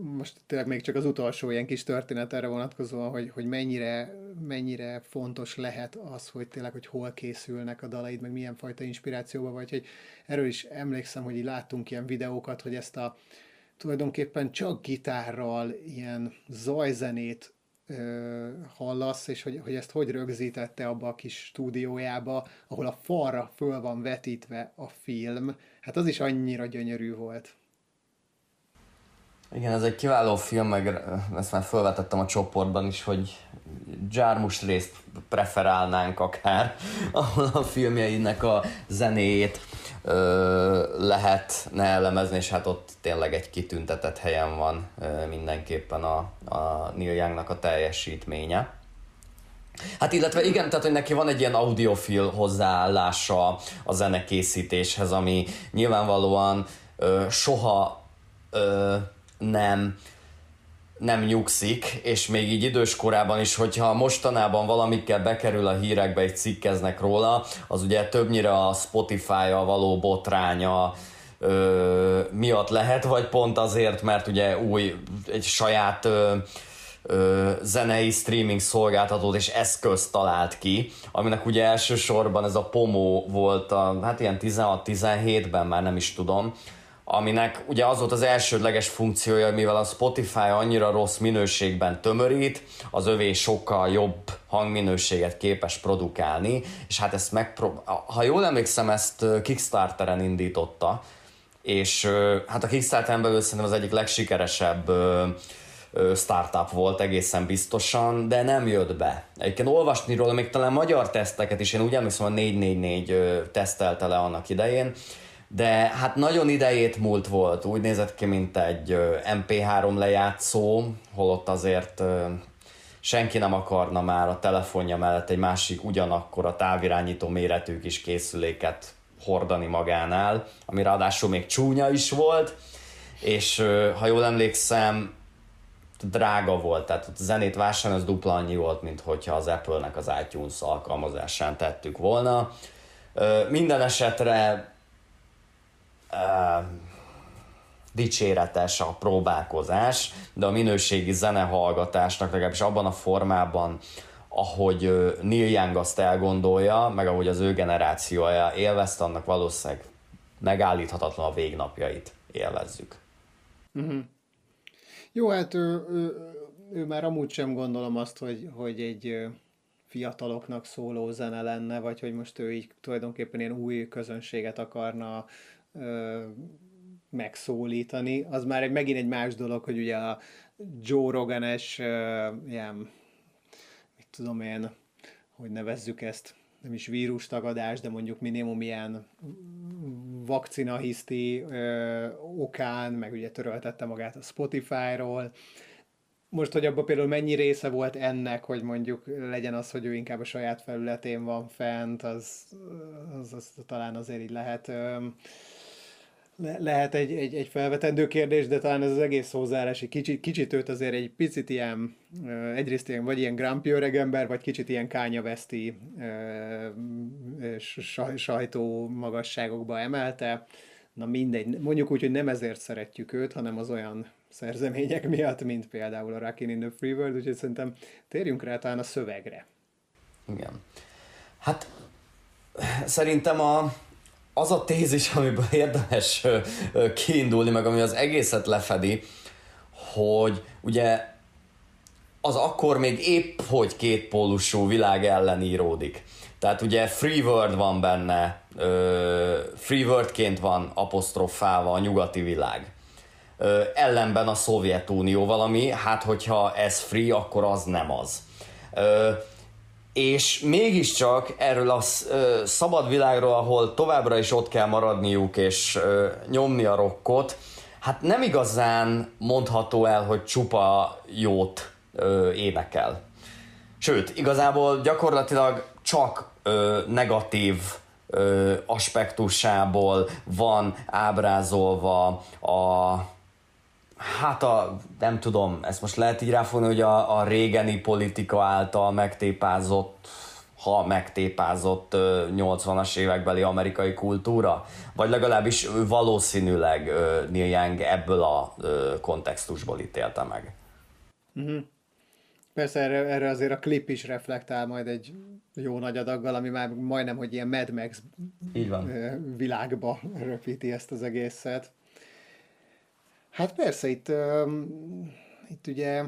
S1: most tényleg még csak az utolsó ilyen kis történet erre vonatkozóan, hogy, hogy mennyire, mennyire fontos lehet az, hogy tényleg, hogy hol készülnek a dalaid, meg milyen fajta inspirációba vagy, hogy erről is emlékszem, hogy így láttunk ilyen videókat, hogy ezt a tulajdonképpen csak gitárral ilyen zajzenét ö, hallasz, és hogy, hogy ezt hogy rögzítette abba a kis stúdiójába, ahol a falra föl van vetítve a film. Hát az is annyira gyönyörű volt.
S2: Igen, ez egy kiváló film, meg ezt már felvetettem a csoportban is, hogy Jarmus részt preferálnánk akár, ahol a filmjeinek a zenéjét ö, lehetne elemezni, és hát ott tényleg egy kitüntetett helyen van ö, mindenképpen a, a Neil Youngnak a teljesítménye. Hát illetve igen, tehát hogy neki van egy ilyen audiofil hozzáállása a zenekészítéshez, ami nyilvánvalóan ö, soha ö, nem nem nyugszik, és még így idős korában is, hogyha mostanában valamikkel bekerül a hírekbe, egy cikkeznek róla, az ugye többnyire a Spotify-a való botránya ö, miatt lehet, vagy pont azért, mert ugye új, egy saját ö, ö, zenei streaming szolgáltatót és eszközt talált ki, aminek ugye elsősorban ez a Pomo volt, a, hát ilyen 16-17-ben már nem is tudom, aminek ugye az volt az elsődleges funkciója, mivel a Spotify annyira rossz minőségben tömörít, az övé sokkal jobb hangminőséget képes produkálni, és hát ezt megprób... Ha jól emlékszem, ezt Kickstarteren indította, és hát a Kickstarteren belül szerintem az egyik legsikeresebb startup volt egészen biztosan, de nem jött be. Egyébként olvasni róla még talán magyar teszteket is, én úgy emlékszem, a 444 tesztelte le annak idején, de hát nagyon idejét múlt volt, úgy nézett ki, mint egy MP3 lejátszó, holott azért senki nem akarna már a telefonja mellett egy másik ugyanakkor a távirányító méretű kis készüléket hordani magánál, ami ráadásul még csúnya is volt, és ha jól emlékszem, drága volt, tehát a zenét vásárolni az dupla annyi volt, mint hogyha az Apple-nek az iTunes alkalmazásán tettük volna. Minden esetre dicséretes a próbálkozás, de a minőségi zenehallgatásnak legalábbis abban a formában, ahogy Neil Young azt elgondolja, meg ahogy az ő generációja élvezte, annak valószínűleg megállíthatatlan a végnapjait élvezzük.
S1: Uh-huh. Jó, hát ő, ő, ő már amúgy sem gondolom azt, hogy, hogy egy fiataloknak szóló zene lenne, vagy hogy most ő így tulajdonképpen ilyen új közönséget akarna megszólítani, az már egy, megint egy más dolog, hogy ugye a Joe Rogan-es ilyen, mit tudom én, hogy nevezzük ezt, nem is vírustagadás, de mondjuk minimum ilyen vakcinahiszti ö, okán, meg ugye töröltette magát a Spotify-ról. Most, hogy abban például mennyi része volt ennek, hogy mondjuk legyen az, hogy ő inkább a saját felületén van fent, az, az, az talán azért így lehet ö, le- lehet egy, egy, egy felvetendő kérdés, de talán ez az egész hozzáállás egy kicsit, kicsit őt azért egy picit ilyen, egyrészt ilyen, vagy ilyen grumpy öregember, vagy kicsit ilyen kányaveszti sajtó magasságokba emelte. Na mindegy, mondjuk úgy, hogy nem ezért szeretjük őt, hanem az olyan szerzemények miatt, mint például a Rockin' in the Free World, úgyhogy szerintem térjünk rá talán a szövegre.
S2: Igen. Hát szerintem a, az a tézis, amiből érdemes kiindulni, meg ami az egészet lefedi, hogy ugye az akkor még épp hogy kétpólusú világ ellen íródik. Tehát ugye free word van benne, free wordként van apostrofálva a nyugati világ. ellenben a Szovjetunió valami, hát hogyha ez free, akkor az nem az és mégiscsak erről a szabad világról, ahol továbbra is ott kell maradniuk és nyomni a rokkot, hát nem igazán mondható el, hogy csupa jót énekel. Sőt, igazából gyakorlatilag csak negatív aspektusából van ábrázolva a Hát a, nem tudom, ezt most lehet így ráfogni, hogy a, a régeni politika által megtépázott ha megtépázott 80-as évekbeli amerikai kultúra, vagy legalábbis valószínűleg Neil Young ebből a kontextusból ítélte meg.
S1: Uh-huh. Persze erre, erre azért a klip is reflektál majd egy jó nagy adaggal, ami már majdnem, hogy ilyen Mad Max
S2: Így van.
S1: világba röpíti ezt az egészet. Hát persze, itt, itt ugye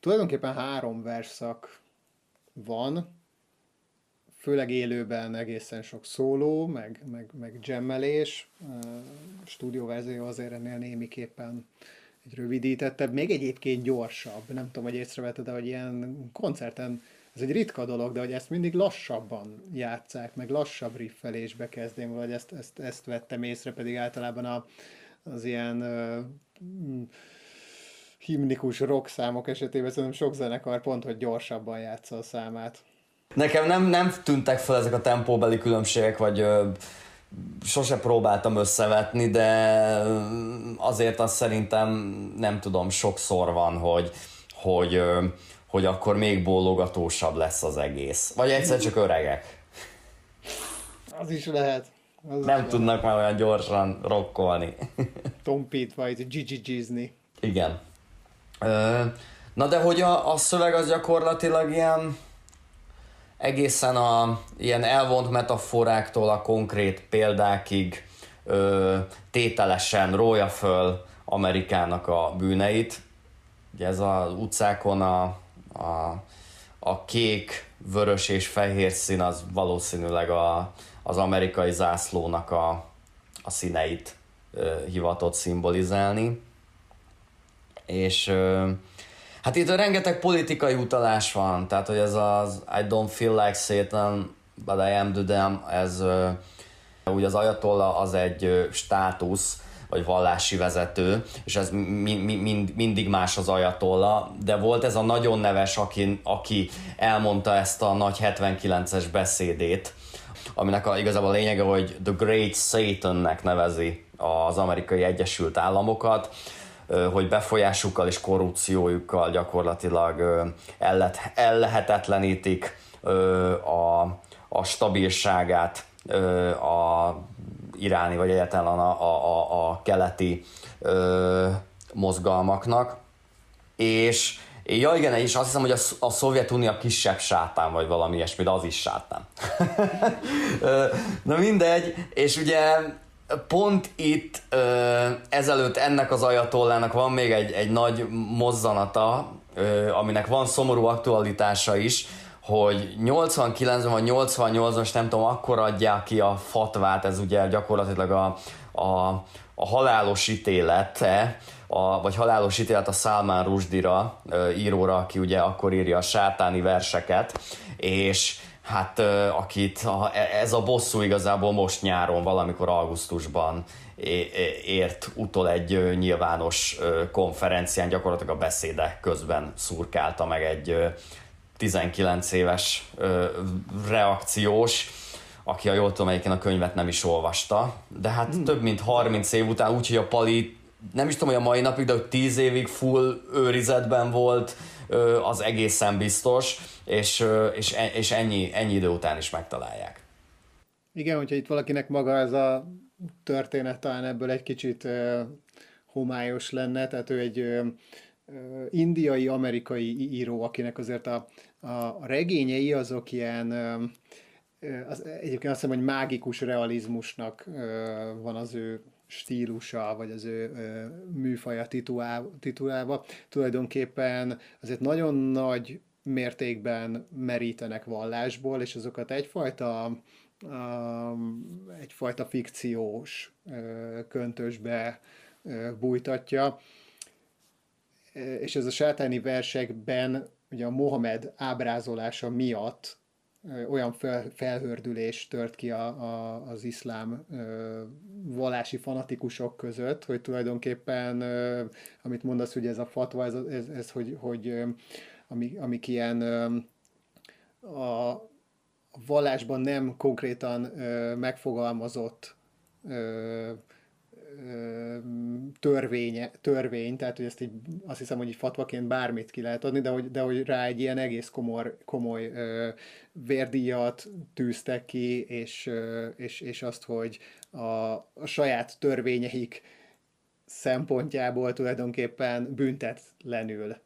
S1: tulajdonképpen három verszak van, főleg élőben egészen sok szóló, meg, meg, meg jammelés, stúdióverzió azért ennél némiképpen egy rövidítettebb, még egyébként gyorsabb. Nem tudom, hogy észrevetted, de hogy ilyen koncerten ez egy ritka dolog, de hogy ezt mindig lassabban játszák, meg lassabb riffelésbe kezdém, vagy ezt, ezt, ezt vettem észre, pedig általában a, az ilyen himnikus rock számok esetében szerintem sok zenekar pont, hogy gyorsabban játsza a számát.
S2: Nekem nem, nem tűntek fel ezek a tempóbeli különbségek, vagy ö, sose próbáltam összevetni, de azért azt szerintem nem tudom, sokszor van, hogy, hogy, ö, hogy akkor még bólogatósabb lesz az egész. Vagy egyszer csak öregek.
S1: Az is lehet. Az
S2: nem
S1: is
S2: tudnak már olyan gyorsan rokkolni.
S1: Tompít vagy gigi
S2: Igen. Ö, na de hogy a, a szöveg az gyakorlatilag ilyen egészen a ilyen elvont metaforáktól a konkrét példákig ö, tételesen rója föl Amerikának a bűneit. Ugye ez az utcákon a, a, a kék, vörös és fehér szín az valószínűleg a, az amerikai zászlónak a, a színeit ö, hivatott szimbolizálni. És ö, Hát itt rengeteg politikai utalás van, tehát hogy ez az I don't feel like Satan, but I am to them, ez ugye az ajatolla az egy státusz, vagy vallási vezető, és ez mi, mi, mind, mindig más az ajatolla, de volt ez a nagyon neves, aki, aki elmondta ezt a nagy 79-es beszédét, aminek a, igazából a lényege, hogy The Great Satannek nevezi az amerikai Egyesült Államokat, hogy befolyásukkal és korrupciójukkal gyakorlatilag ellehetetlenítik a, a stabilságát a iráni vagy egyáltalán a, a, a keleti mozgalmaknak. És Ja igen, és azt hiszem, hogy a, a Szovjetunió kisebb sátán, vagy valami ilyesmi, de az is sátán. Na mindegy, és ugye pont itt ezelőtt ennek az ajatollának van még egy, egy nagy mozzanata, aminek van szomorú aktualitása is, hogy 89-ben vagy 88-ban, nem tudom, akkor adják ki a fatvát, ez ugye gyakorlatilag a, a, a halálos ítélete, a, vagy halálos ítélet a Salman Rushdira íróra, aki ugye akkor írja a sátáni verseket, és hát akit e, ez a bosszú igazából most nyáron, valamikor augusztusban ért utol egy nyilvános konferencián, gyakorlatilag a beszédek közben szurkálta meg egy 19 éves reakciós, aki a jól tudom, a könyvet nem is olvasta, de hát hmm. több mint 30 év után, úgyhogy a Pali nem is tudom, hogy a mai napig, de hogy 10 évig full őrizetben volt, az egészen biztos, és, és, e, és ennyi, ennyi idő után is megtalálják.
S1: Igen, hogyha itt valakinek maga ez a történet talán ebből egy kicsit homályos lenne, tehát ő egy indiai-amerikai író, akinek azért a, a regényei azok ilyen, az, egyébként azt hiszem, hogy mágikus realizmusnak van az ő stílusa, vagy az ő ö, műfaja titulálva, tulajdonképpen azért nagyon nagy mértékben merítenek vallásból, és azokat egyfajta um, egyfajta fikciós köntösbe bújtatja. És ez a sátáni versekben ugye a Mohamed ábrázolása miatt olyan fel, felhördülés tört ki a, a, az iszlám ö, vallási fanatikusok között, hogy tulajdonképpen, ö, amit mondasz, hogy ez a fatva, ez, ez, ez hogy, hogy ö, ami, amik ilyen ö, a, a vallásban nem konkrétan ö, megfogalmazott ö, törvénye, törvény, tehát hogy ezt így, azt hiszem, hogy így fatvaként bármit ki lehet adni, de hogy, de hogy rá egy ilyen egész komor, komoly ö, vérdíjat tűztek ki, és, ö, és, és azt, hogy a, a saját törvényeik szempontjából tulajdonképpen büntetlenül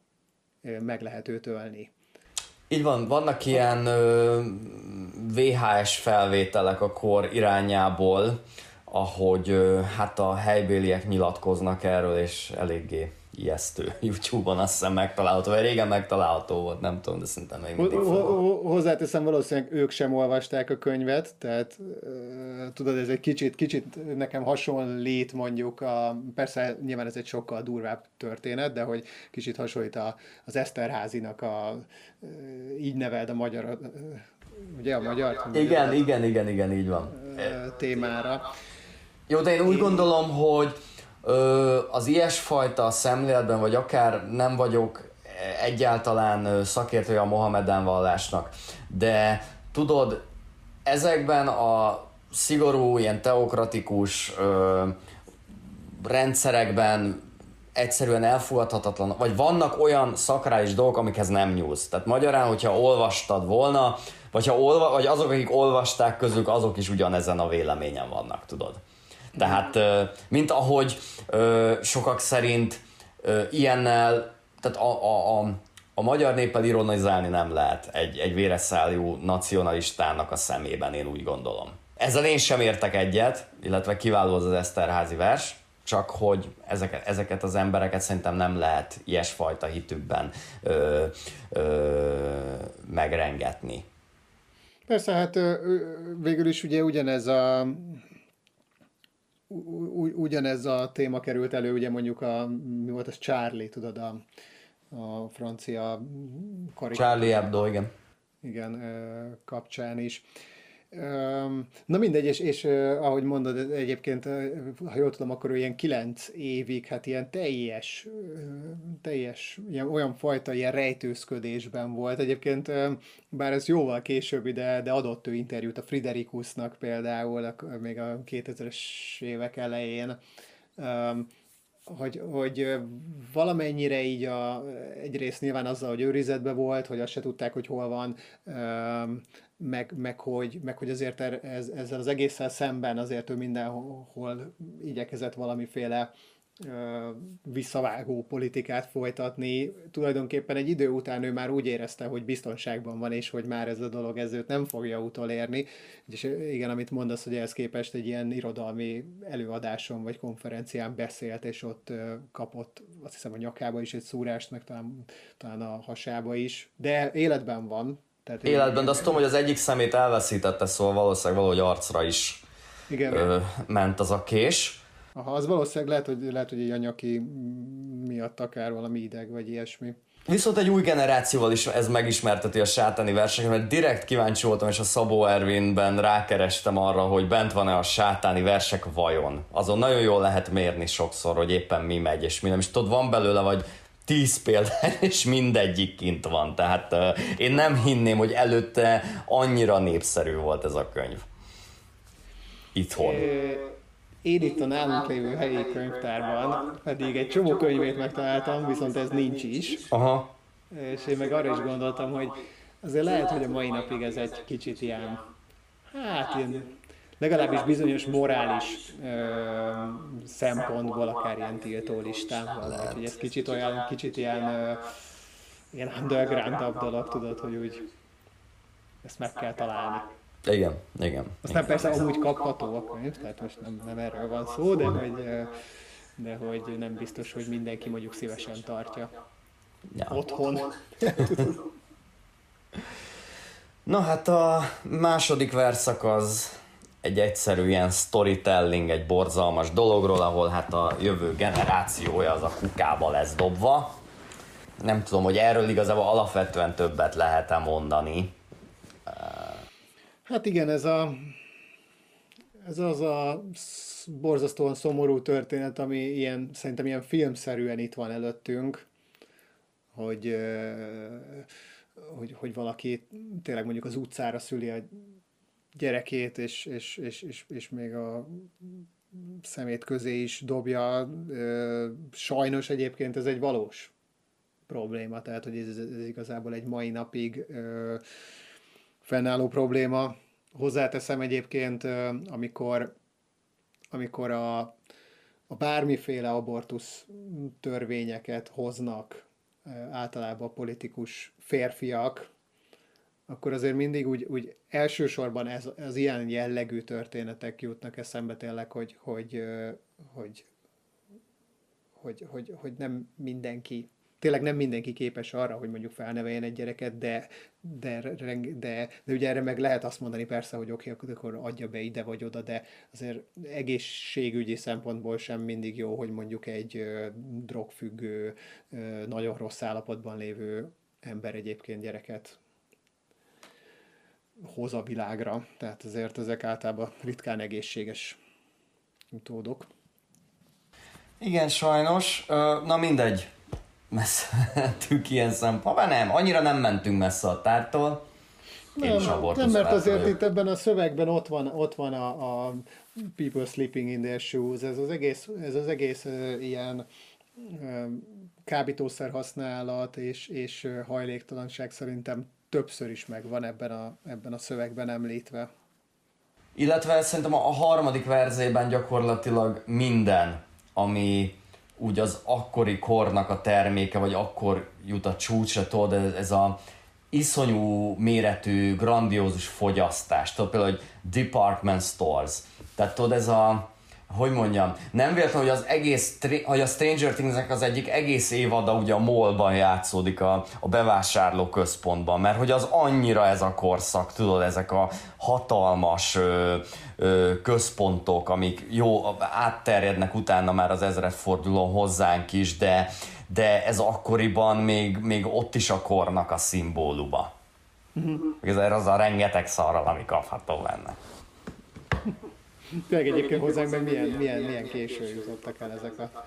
S1: ö, meg lehet őt ölni.
S2: Így van, vannak ilyen ö, VHS felvételek a kor irányából, ahogy hát a helybéliek nyilatkoznak erről, és eléggé ijesztő. Youtube-on azt hiszem megtalálható, vagy régen megtalálható volt, nem tudom, de szerintem még mindig
S1: Hozzáteszem, valószínűleg ők sem olvasták a könyvet, tehát tudod, ez egy kicsit, kicsit nekem hasonlít mondjuk, a, persze nyilván ez egy sokkal durvább történet, de hogy kicsit hasonlít a, az Eszterházinak a így neveld a magyar, ugye a magyar?
S2: Igen, igen, igen, igen, így van.
S1: Témára.
S2: Jó, de én úgy gondolom, hogy ö, az ilyesfajta szemléletben, vagy akár nem vagyok egyáltalán szakértője a Mohamedán vallásnak, de tudod, ezekben a szigorú, ilyen teokratikus ö, rendszerekben egyszerűen elfogadhatatlan, vagy vannak olyan szakrális dolgok, amikhez nem nyúlsz. Tehát magyarán, hogyha olvastad volna, vagy, ha olva, vagy azok, akik olvasták közük, azok is ugyanezen a véleményen vannak, tudod. Tehát, mint ahogy sokak szerint ilyennel, tehát a, a, a, a magyar néppel ironizálni nem lehet egy, egy véreszálljú nacionalistának a szemében, én úgy gondolom. Ezzel én sem értek egyet, illetve kiváló az az Eszterházi vers, csak hogy ezeket, ezeket az embereket szerintem nem lehet ilyesfajta hitükben ö, ö, megrengetni.
S1: Persze, hát végül is ugye ugyanez a ugyanez a téma került elő, ugye mondjuk a, mi volt az Charlie, tudod, a, a francia
S2: karikatúra. Charlie Hebdo, igen.
S1: Igen, kapcsán is. Na mindegy, és, és ahogy mondod, egyébként, ha jól tudom, akkor ilyen kilenc évig, hát ilyen teljes, teljes, ilyen, olyan fajta ilyen rejtőzködésben volt. Egyébként, bár ez jóval később, de, de adott ő interjút a Friderikusnak például, még a 2000-es évek elején, hogy, hogy valamennyire így a, egyrészt nyilván azzal, hogy őrizetben volt, hogy azt se tudták, hogy hol van, meg, meg, hogy, meg hogy azért er, ez, ezzel az egésszel szemben azért ő mindenhol igyekezett valamiféle visszavágó politikát folytatni. Tulajdonképpen egy idő után ő már úgy érezte, hogy biztonságban van, és hogy már ez a dolog ez őt nem fogja utolérni. És igen, amit mondasz, hogy ehhez képest egy ilyen irodalmi előadáson vagy konferencián beszélt, és ott kapott azt hiszem a nyakába is egy szúrást, meg talán, talán a hasába is. De életben van.
S2: Tehát életben, de azt tudom, hogy az egyik szemét elveszítette, szóval valószínűleg valahogy arcra is igen. Ö, ment az a kés
S1: Aha, az valószínűleg lehet, hogy, lehet, hogy egy anyaki miatt akár valami ideg, vagy ilyesmi.
S2: Viszont egy új generációval is ez megismerteti a sátáni verseket, mert direkt kíváncsi voltam, és a Szabó Ervinben rákerestem arra, hogy bent van-e a sátáni versek vajon. Azon nagyon jól lehet mérni sokszor, hogy éppen mi megy, és mi nem. És tudod, van belőle vagy tíz példány, és mindegyik kint van. Tehát uh, én nem hinném, hogy előtte annyira népszerű volt ez a könyv. Itthon.
S1: Én itt a nálunk lévő helyi könyvtárban pedig egy csomó könyvét megtaláltam, viszont ez nincs is.
S2: Aha.
S1: És én meg arra is gondoltam, hogy azért lehet, hogy a mai napig ez egy kicsit ilyen, hát ilyen, legalábbis bizonyos morális ö, szempontból akár ilyen tiltó listán van, hogy ez kicsit olyan, kicsit ilyen, ö, ilyen underground dolog, tudod, hogy úgy ezt meg kell találni.
S2: Igen, igen.
S1: Aztán
S2: igen.
S1: persze amúgy kapható a könyv, tehát most nem, nem erről van szó, de hogy, de hogy nem biztos, hogy mindenki mondjuk szívesen tartja ja. otthon.
S2: Na hát a második verszak az egy egyszerű ilyen storytelling, egy borzalmas dologról, ahol hát a jövő generációja az a kukába lesz dobva. Nem tudom, hogy erről igazából alapvetően többet lehet-e mondani.
S1: Hát igen, ez a ez az a borzasztóan szomorú történet, ami ilyen, szerintem ilyen filmszerűen itt van előttünk, hogy, hogy, hogy valaki tényleg mondjuk az utcára szüli a gyerekét, és, és, és, és, és még a szemét közé is dobja. Sajnos egyébként ez egy valós probléma, tehát hogy ez, ez igazából egy mai napig fennálló probléma. Hozzáteszem egyébként, amikor, amikor a, a bármiféle abortusz törvényeket hoznak általában politikus férfiak, akkor azért mindig úgy, úgy elsősorban ez, az ilyen jellegű történetek jutnak eszembe tényleg, hogy, hogy, hogy, hogy, hogy, hogy nem mindenki tényleg nem mindenki képes arra, hogy mondjuk felneveljen egy gyereket, de, de, de, de ugye erre meg lehet azt mondani persze, hogy oké, okay, akkor adja be ide vagy oda, de azért egészségügyi szempontból sem mindig jó, hogy mondjuk egy ö, drogfüggő, ö, nagyon rossz állapotban lévő ember egyébként gyereket hoz a világra, tehát azért ezek általában ritkán egészséges utódok.
S2: Igen, sajnos. Na mindegy messze mentünk ilyen szempontból. Nem, annyira nem mentünk messze a tártól.
S1: Nem, nem, mert azért vagyok. itt ebben a szövegben ott van, ott van a, a people sleeping in their shoes, ez az egész, ez az egész uh, ilyen uh, kábítószer használat és, és hajléktalanság szerintem többször is megvan ebben a, ebben a szövegben említve.
S2: Illetve szerintem a harmadik verzében gyakorlatilag minden, ami úgy az akkori kornak a terméke, vagy akkor jut a csúcsra, tudod, ez a iszonyú méretű, grandiózus fogyasztás, tudod például, hogy department stores, tehát tudod, ez a, hogy mondjam, nem véletlen, hogy az egész, hogy a Stranger things az egyik egész évada ugye a mallban játszódik a, a bevásárló központban, mert hogy az annyira ez a korszak, tudod, ezek a hatalmas ö, ö, központok, amik jó, átterjednek utána már az ezredfordulón hozzánk is, de, de ez akkoriban még, még ott is a kornak a szimbóluma. Mm-hmm. Ez az a rengeteg szarral, ami kapható benne.
S1: Tényleg egyébként hozzánk meg milyen, milyen, milyen késő jutottak el ezek a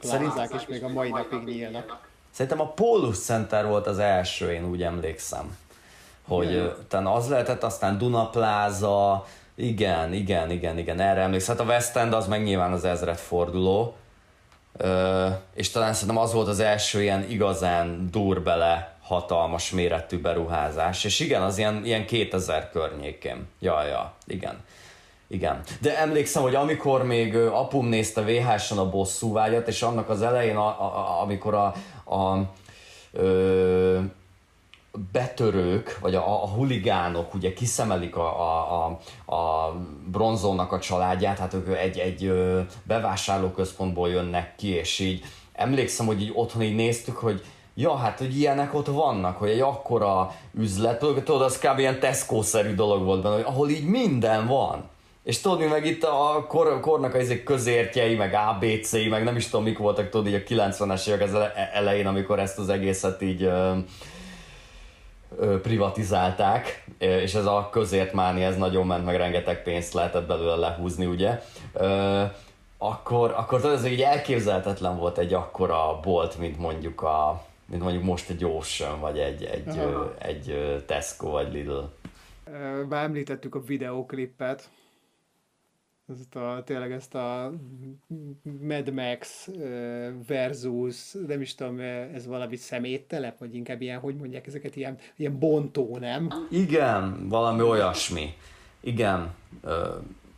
S1: plázák, és még a mai napig nyílnak.
S2: Szerintem a Polus Center volt az első, én úgy emlékszem. Hogy utána az lehetett, aztán Duna Plaza, igen, igen, igen, igen, erre emlékszem. Hát a West End az meg nyilván az ezred forduló. Ö, és talán szerintem az volt az első ilyen igazán durbele hatalmas méretű beruházás. És igen, az ilyen, ilyen 2000 környékén. Ja, ja, igen. Igen. De emlékszem, hogy amikor még apum nézte VHS-en a bosszúvágyat, és annak az elején, a, a, amikor a, a ö, betörők, vagy a, a huligánok ugye kiszemelik a, a, a, a bronzónak a családját, hát ők egy, egy bevásárlóközpontból jönnek ki, és így emlékszem, hogy így otthon így néztük, hogy ja, hát hogy ilyenek ott vannak, hogy egy akkora üzlet, tudod, az kb. ilyen Tesco-szerű dolog volt benne, hogy ahol így minden van. És tudod, mi meg itt a kor, kornak az közértjei, meg ABC-i, meg nem is tudom mik voltak, tudod, így a 90-es évek az elején, amikor ezt az egészet így ö, ö, privatizálták, és ez a közértmáni, ez nagyon ment, meg rengeteg pénzt lehetett belőle lehúzni, ugye. Ö, akkor, akkor tudod, ez így elképzelhetetlen volt egy akkora bolt, mint mondjuk a mint mondjuk most egy Ocean, vagy egy, egy, ö, egy Tesco, vagy Lidl.
S1: Már említettük a videóklippet, ezt a, tényleg ezt a Mad Max versus, nem is tudom, ez valami szeméttelep, vagy inkább ilyen, hogy mondják ezeket, ilyen, ilyen bontó, nem?
S2: Igen, valami olyasmi. Igen.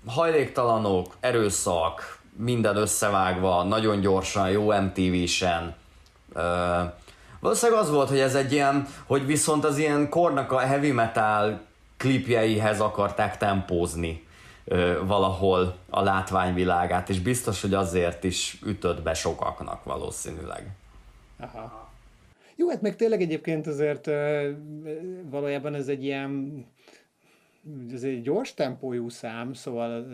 S2: Hajléktalanok, erőszak, minden összevágva, nagyon gyorsan, jó MTV-sen. Valószínűleg az volt, hogy ez egy ilyen, hogy viszont az ilyen kornak a heavy metal klipjeihez akarták tempózni valahol a látványvilágát, és biztos, hogy azért is ütött be sokaknak valószínűleg.
S1: Aha. Jó, hát meg tényleg egyébként azért valójában ez egy ilyen ez egy gyors tempójú szám, szóval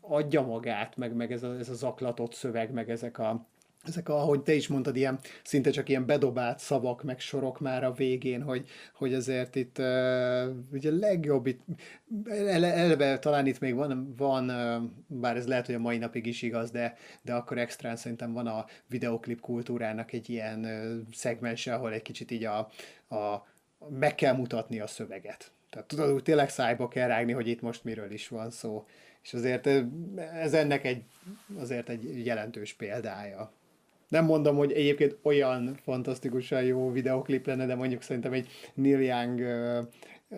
S1: adja magát, meg, meg ez, a, ez a zaklatott szöveg, meg ezek a ezek, ahogy te is mondtad, ilyen, szinte csak ilyen bedobált szavak, meg sorok már a végén, hogy, hogy azért itt uh, ugye legjobb, itt, ele, eleve talán itt még van, van uh, bár ez lehet, hogy a mai napig is igaz, de, de akkor extrán szerintem van a videoklip kultúrának egy ilyen uh, szegmense, ahol egy kicsit így a, a meg kell mutatni a szöveget. Tehát tudod, úgy tényleg szájba kell rágni, hogy itt most miről is van szó. És azért ez ennek egy, azért egy jelentős példája. Nem mondom, hogy egyébként olyan fantasztikusan jó videoklip lenne, de mondjuk szerintem egy Neil Young ö, ö,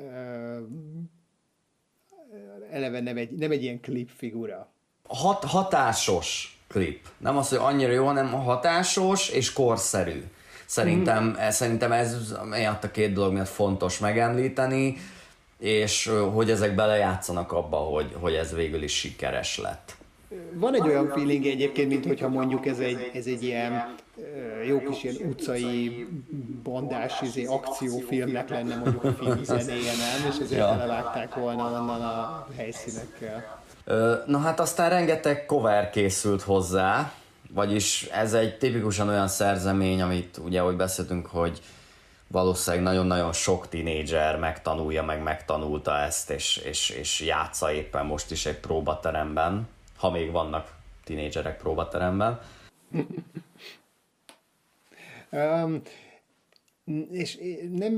S1: eleve nem egy, nem egy ilyen klip figura.
S2: Hat, hatásos klip. Nem az, hogy annyira jó, hanem hatásos és korszerű. Szerintem, mm. szerintem ez miatt a két dolog miatt fontos megemlíteni, és hogy ezek belejátszanak abba, hogy, hogy ez végül is sikeres lett.
S1: Van egy olyan feeling egyébként, mint hogyha mondjuk ez egy, ez egy ilyen jó kis ilyen utcai bandás izé, akciófilmnek lenne mondjuk a film zenéje, nem? És ezért ja. elevágták volna onnan a helyszínekkel.
S2: Na hát aztán rengeteg cover készült hozzá, vagyis ez egy tipikusan olyan szerzemény, amit ugye, ahogy beszéltünk, hogy valószínűleg nagyon-nagyon sok tinédzser megtanulja, meg megtanulta ezt, és, és, és játsza éppen most is egy próbateremben, ha még vannak tinédzserek próbateremben.
S1: um, és nem,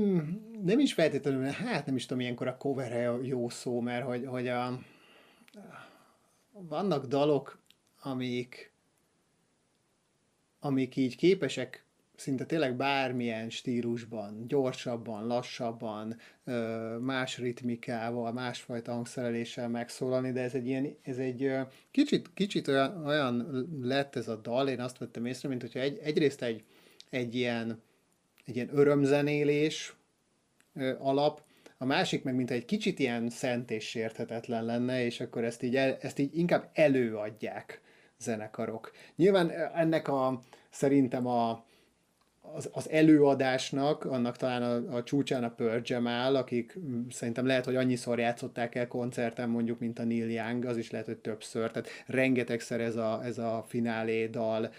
S1: nem is feltétlenül, hát nem is tudom, ilyenkor a cover jó szó, mert hogy, hogy a, vannak dalok, amik, amik így képesek szinte tényleg bármilyen stílusban, gyorsabban, lassabban, más ritmikával, másfajta hangszereléssel megszólalni, de ez egy ilyen, ez egy kicsit, kicsit olyan, olyan lett ez a dal, én azt vettem észre, mint hogyha egy, egyrészt egy, egy ilyen, egy ilyen örömzenélés alap, a másik meg mint egy kicsit ilyen szent és sérthetetlen lenne, és akkor ezt így, el, ezt így inkább előadják zenekarok. Nyilván ennek a, szerintem a, az, az előadásnak, annak talán a, a csúcsán a Pearl áll, akik szerintem lehet, hogy annyiszor játszották el koncerten mondjuk, mint a Neil Young, az is lehet, hogy többször, tehát rengetegszer ez a, ez a finálé dal,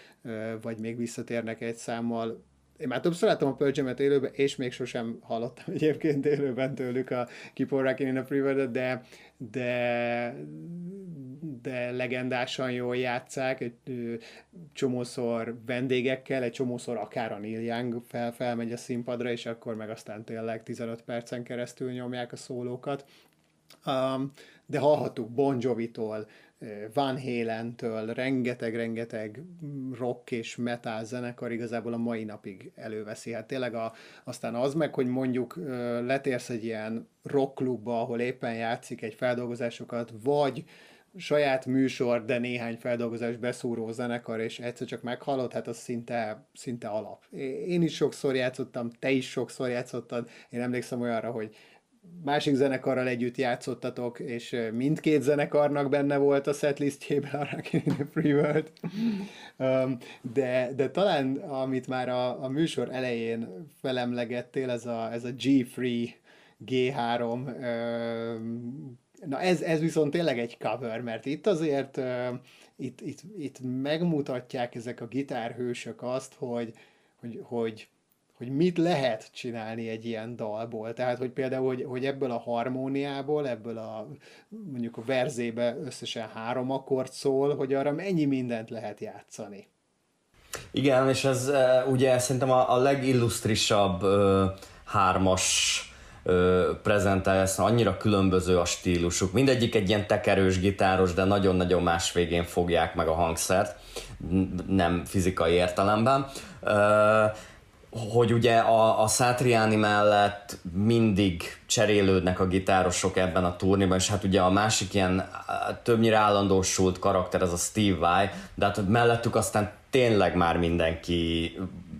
S1: vagy még visszatérnek egy számmal, én már többször láttam a Pearl élőben, és még sosem hallottam egyébként élőben tőlük a Keep on Rockin' in a Free de, de, de legendásan jól játszák, egy csomószor vendégekkel, egy csomószor akár a Neil Young fel, felmegy a színpadra, és akkor meg aztán tényleg 15 percen keresztül nyomják a szólókat. Um, de hallhattuk Bon Jovi-tól, van Halen-től, rengeteg-rengeteg rock és metal zenekar igazából a mai napig előveszi. Hát tényleg a, aztán az meg, hogy mondjuk letérsz egy ilyen rockklubba, ahol éppen játszik egy feldolgozásokat, vagy saját műsor, de néhány feldolgozás beszúró zenekar, és egyszer csak meghallod, hát az szinte, szinte alap. Én is sokszor játszottam, te is sokszor játszottad, én emlékszem olyanra, hogy másik zenekarral együtt játszottatok, és mindkét zenekarnak benne volt a setlistjében a Rockin' in the Free World. de, de talán, amit már a, a műsor elején felemlegettél, ez a, ez a G-Free G3, na ez, ez viszont tényleg egy cover, mert itt azért itt, itt, itt megmutatják ezek a gitárhősök azt, hogy, hogy, hogy hogy mit lehet csinálni egy ilyen dalból. Tehát, hogy például, hogy, hogy ebből a harmóniából, ebből a mondjuk a verzébe összesen három akkord szól, hogy arra mennyi mindent lehet játszani.
S2: Igen, és ez ugye szerintem a, a legillusztrisabb ö, hármas prezentálja ezt, annyira különböző a stílusuk. Mindegyik egy ilyen tekerős gitáros, de nagyon-nagyon más végén fogják meg a hangszert, nem fizikai értelemben hogy ugye a, a Satriani mellett mindig cserélődnek a gitárosok ebben a turnéban, és hát ugye a másik ilyen többnyire állandósult karakter az a Steve Vai, de hát mellettük aztán tényleg már mindenki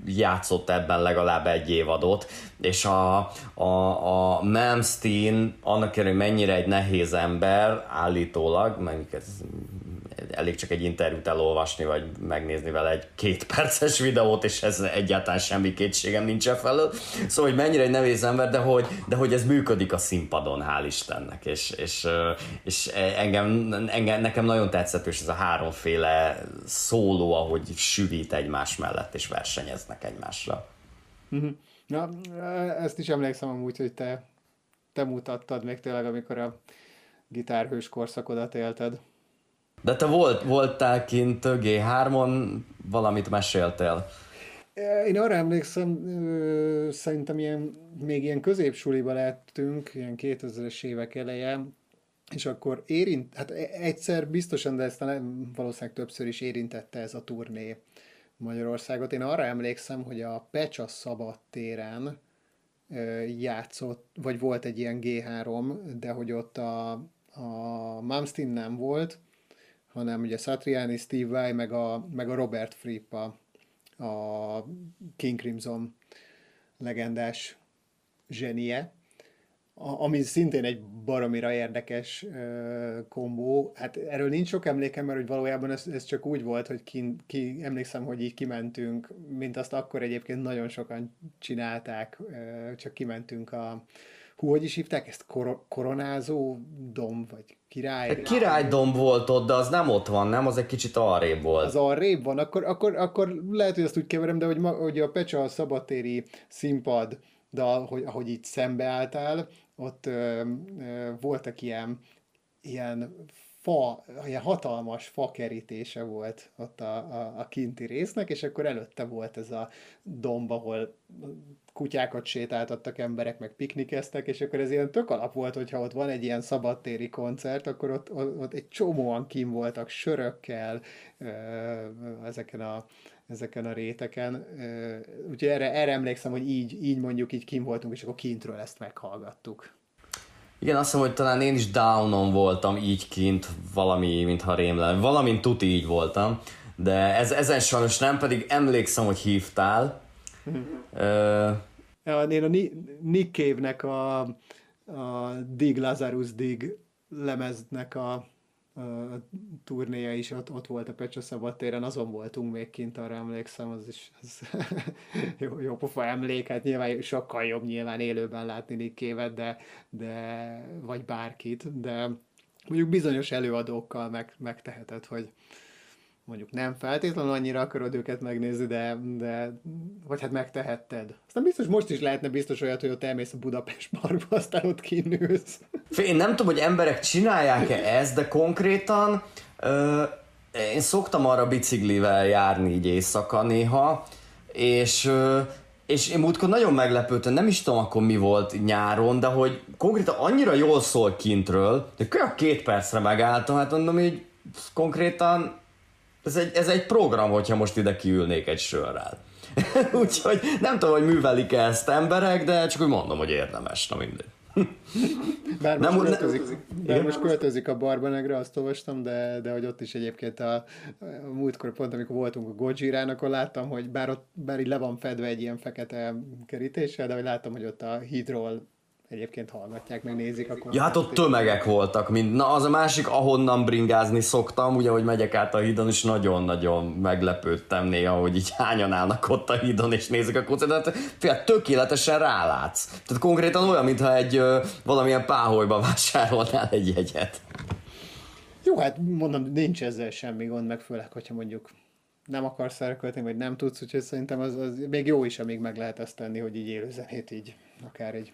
S2: játszott ebben legalább egy évadot, és a, a, a Malmsteen annak hogy mennyire egy nehéz ember állítólag, mondjuk ez elég csak egy interjút elolvasni, vagy megnézni vele egy két perces videót, és ez egyáltalán semmi kétségem nincsen felől. Szóval, hogy mennyire egy nevéz ember, de hogy, de hogy ez működik a színpadon, hál' Istennek, és, és, és engem, engem, nekem nagyon tetszett, és ez a háromféle szóló, ahogy süvít egymás mellett, és versenyeznek egymásra.
S1: Mhm. Na, ezt is emlékszem amúgy, hogy te, te mutattad még tényleg, amikor a gitárhős korszakodat élted.
S2: De te volt, voltál kint G3-on, valamit meséltél.
S1: Én arra emlékszem, szerintem ilyen, még ilyen középsuliba lettünk, ilyen 2000-es évek eleje, és akkor érint, hát e- egyszer biztosan, de ezt valószínűleg többször is érintette ez a turné Magyarországot. Én arra emlékszem, hogy a Pecsa Szabad téren játszott, vagy volt egy ilyen G3, de hogy ott a, a Malmsteen nem volt, hanem ugye Satriani, Steve Vai, meg a, meg a Robert Fripp, a, a King Crimson legendás zsenie, ami szintén egy baromira érdekes uh, kombó. Hát erről nincs sok emlékem, mert hogy valójában ez, ez csak úgy volt, hogy ki, ki, emlékszem, hogy így kimentünk, mint azt akkor egyébként nagyon sokan csinálták, uh, csak kimentünk a, hú, hogy is hívták ezt? Kor- koronázó domb, vagy király?
S2: Királydomb volt ott, de az nem ott van, nem? Az egy kicsit arrébb volt.
S1: Az arrébb van, akkor, akkor, akkor lehet, hogy ezt úgy keverem, de hogy, ma, hogy a Pecsa a szabatéri színpad, de ahogy, ahogy itt szembeálltál, ott ö, ö, voltak ilyen, ilyen fa, ilyen hatalmas fakerítése volt ott a, a, a kinti résznek, és akkor előtte volt ez a domb, ahol kutyákat sétáltattak emberek, meg piknikeztek, és akkor ez ilyen tök alap volt, hogyha ott van egy ilyen szabadtéri koncert, akkor ott, ott egy csomóan kim voltak sörökkel ezeken a, ezeken a réteken. Úgyhogy erre, erre emlékszem, hogy így, így mondjuk így kim voltunk, és akkor kintről ezt meghallgattuk.
S2: Igen, azt hiszem, hogy talán én is downon voltam így kint, valami, mintha rém lenne. Valamint tuti így voltam, de ez, ezen sajnos nem, pedig emlékszem, hogy hívtál.
S1: Ja, én a Nick Cave-nek a, a Dig Lazarus Dig lemeznek a a turnéja is ott, ott volt a Pecsa szabadtéren, azon voltunk még kint, arra emlékszem, az is az jó, jó pofa emlék, hát nyilván sokkal jobb nyilván élőben látni Nikévet, de, de vagy bárkit, de mondjuk bizonyos előadókkal meg, megteheted, hogy, mondjuk nem feltétlenül annyira akarod őket megnézni, de, de vagy hát megtehetted. Aztán biztos most is lehetne biztos olyat, hogy ott elmész a Budapest parkba, aztán ott kinősz.
S2: Én nem tudom, hogy emberek csinálják-e ezt, de konkrétan ö, én szoktam arra biciklivel járni így éjszaka néha, és ö, és én múltkor nagyon meglepődtem, nem is tudom akkor mi volt nyáron, de hogy konkrétan annyira jól szól kintről, de kb. két percre megálltam, hát mondom, hogy konkrétan ez egy, ez egy program, hogyha most ide kiülnék egy sörrel. Úgyhogy nem tudom, hogy művelik -e ezt emberek, de csak úgy mondom, hogy érdemes, na mindegy.
S1: Bár most, nem, költözik, bár most költözik a Barbanegre, azt olvastam, de, de hogy ott is egyébként a, a múltkor pont, amikor voltunk a Gojirán, akkor láttam, hogy bár ott bár így le van fedve egy ilyen fekete kerítéssel, de hogy láttam, hogy ott a hídról egyébként hallgatják, meg nézik. Akkor
S2: ja, hát ott tömegek voltak, mint, na az a másik, ahonnan bringázni szoktam, ugye, hogy megyek át a hídon, és nagyon-nagyon meglepődtem néha, hogy így hányan állnak ott a hídon, és nézik a koncertet, fél, tökéletesen rálátsz. Tehát konkrétan olyan, mintha egy ö, valamilyen páholyba vásárolnál egy jegyet.
S1: Jó, hát mondom, nincs ezzel semmi gond, meg főleg, hogyha mondjuk nem akarsz elkölteni, vagy nem tudsz, úgyhogy szerintem az, az még jó is, amíg meg lehet ezt tenni, hogy így élőzenét így akár egy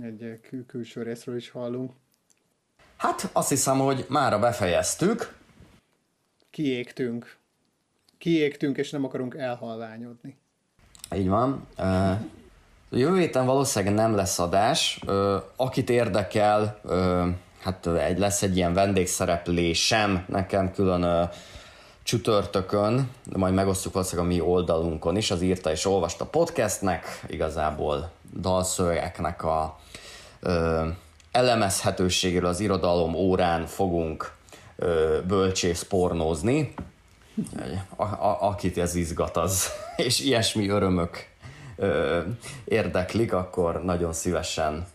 S1: egy kül- külső részről is hallunk.
S2: Hát azt hiszem, hogy mára befejeztük.
S1: Kiégtünk. Kiégtünk, és nem akarunk elhalványodni.
S2: Így van. Uh, jövő héten valószínűleg nem lesz adás. Uh, akit érdekel, hát egy, lesz egy ilyen vendégszereplésem nekem külön csütörtökön, de majd megosztjuk valószínűleg a mi oldalunkon is, az írta és olvasta podcastnek, igazából dalszövegeknek a ö, elemezhetőségéről az irodalom órán fogunk ö, bölcsész pornózni. A, a, akit ez izgat az, és ilyesmi örömök ö, érdeklik, akkor nagyon szívesen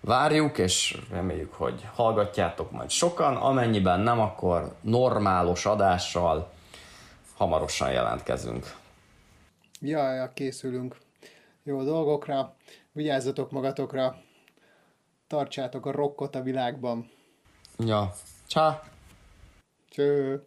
S2: várjuk, és reméljük, hogy hallgatjátok majd sokan, amennyiben nem, akkor normálos adással hamarosan jelentkezünk.
S1: Ja, ja, készülünk jó dolgokra, vigyázzatok magatokra, tartsátok a rockot a világban.
S2: Ja, csá!
S1: Cső!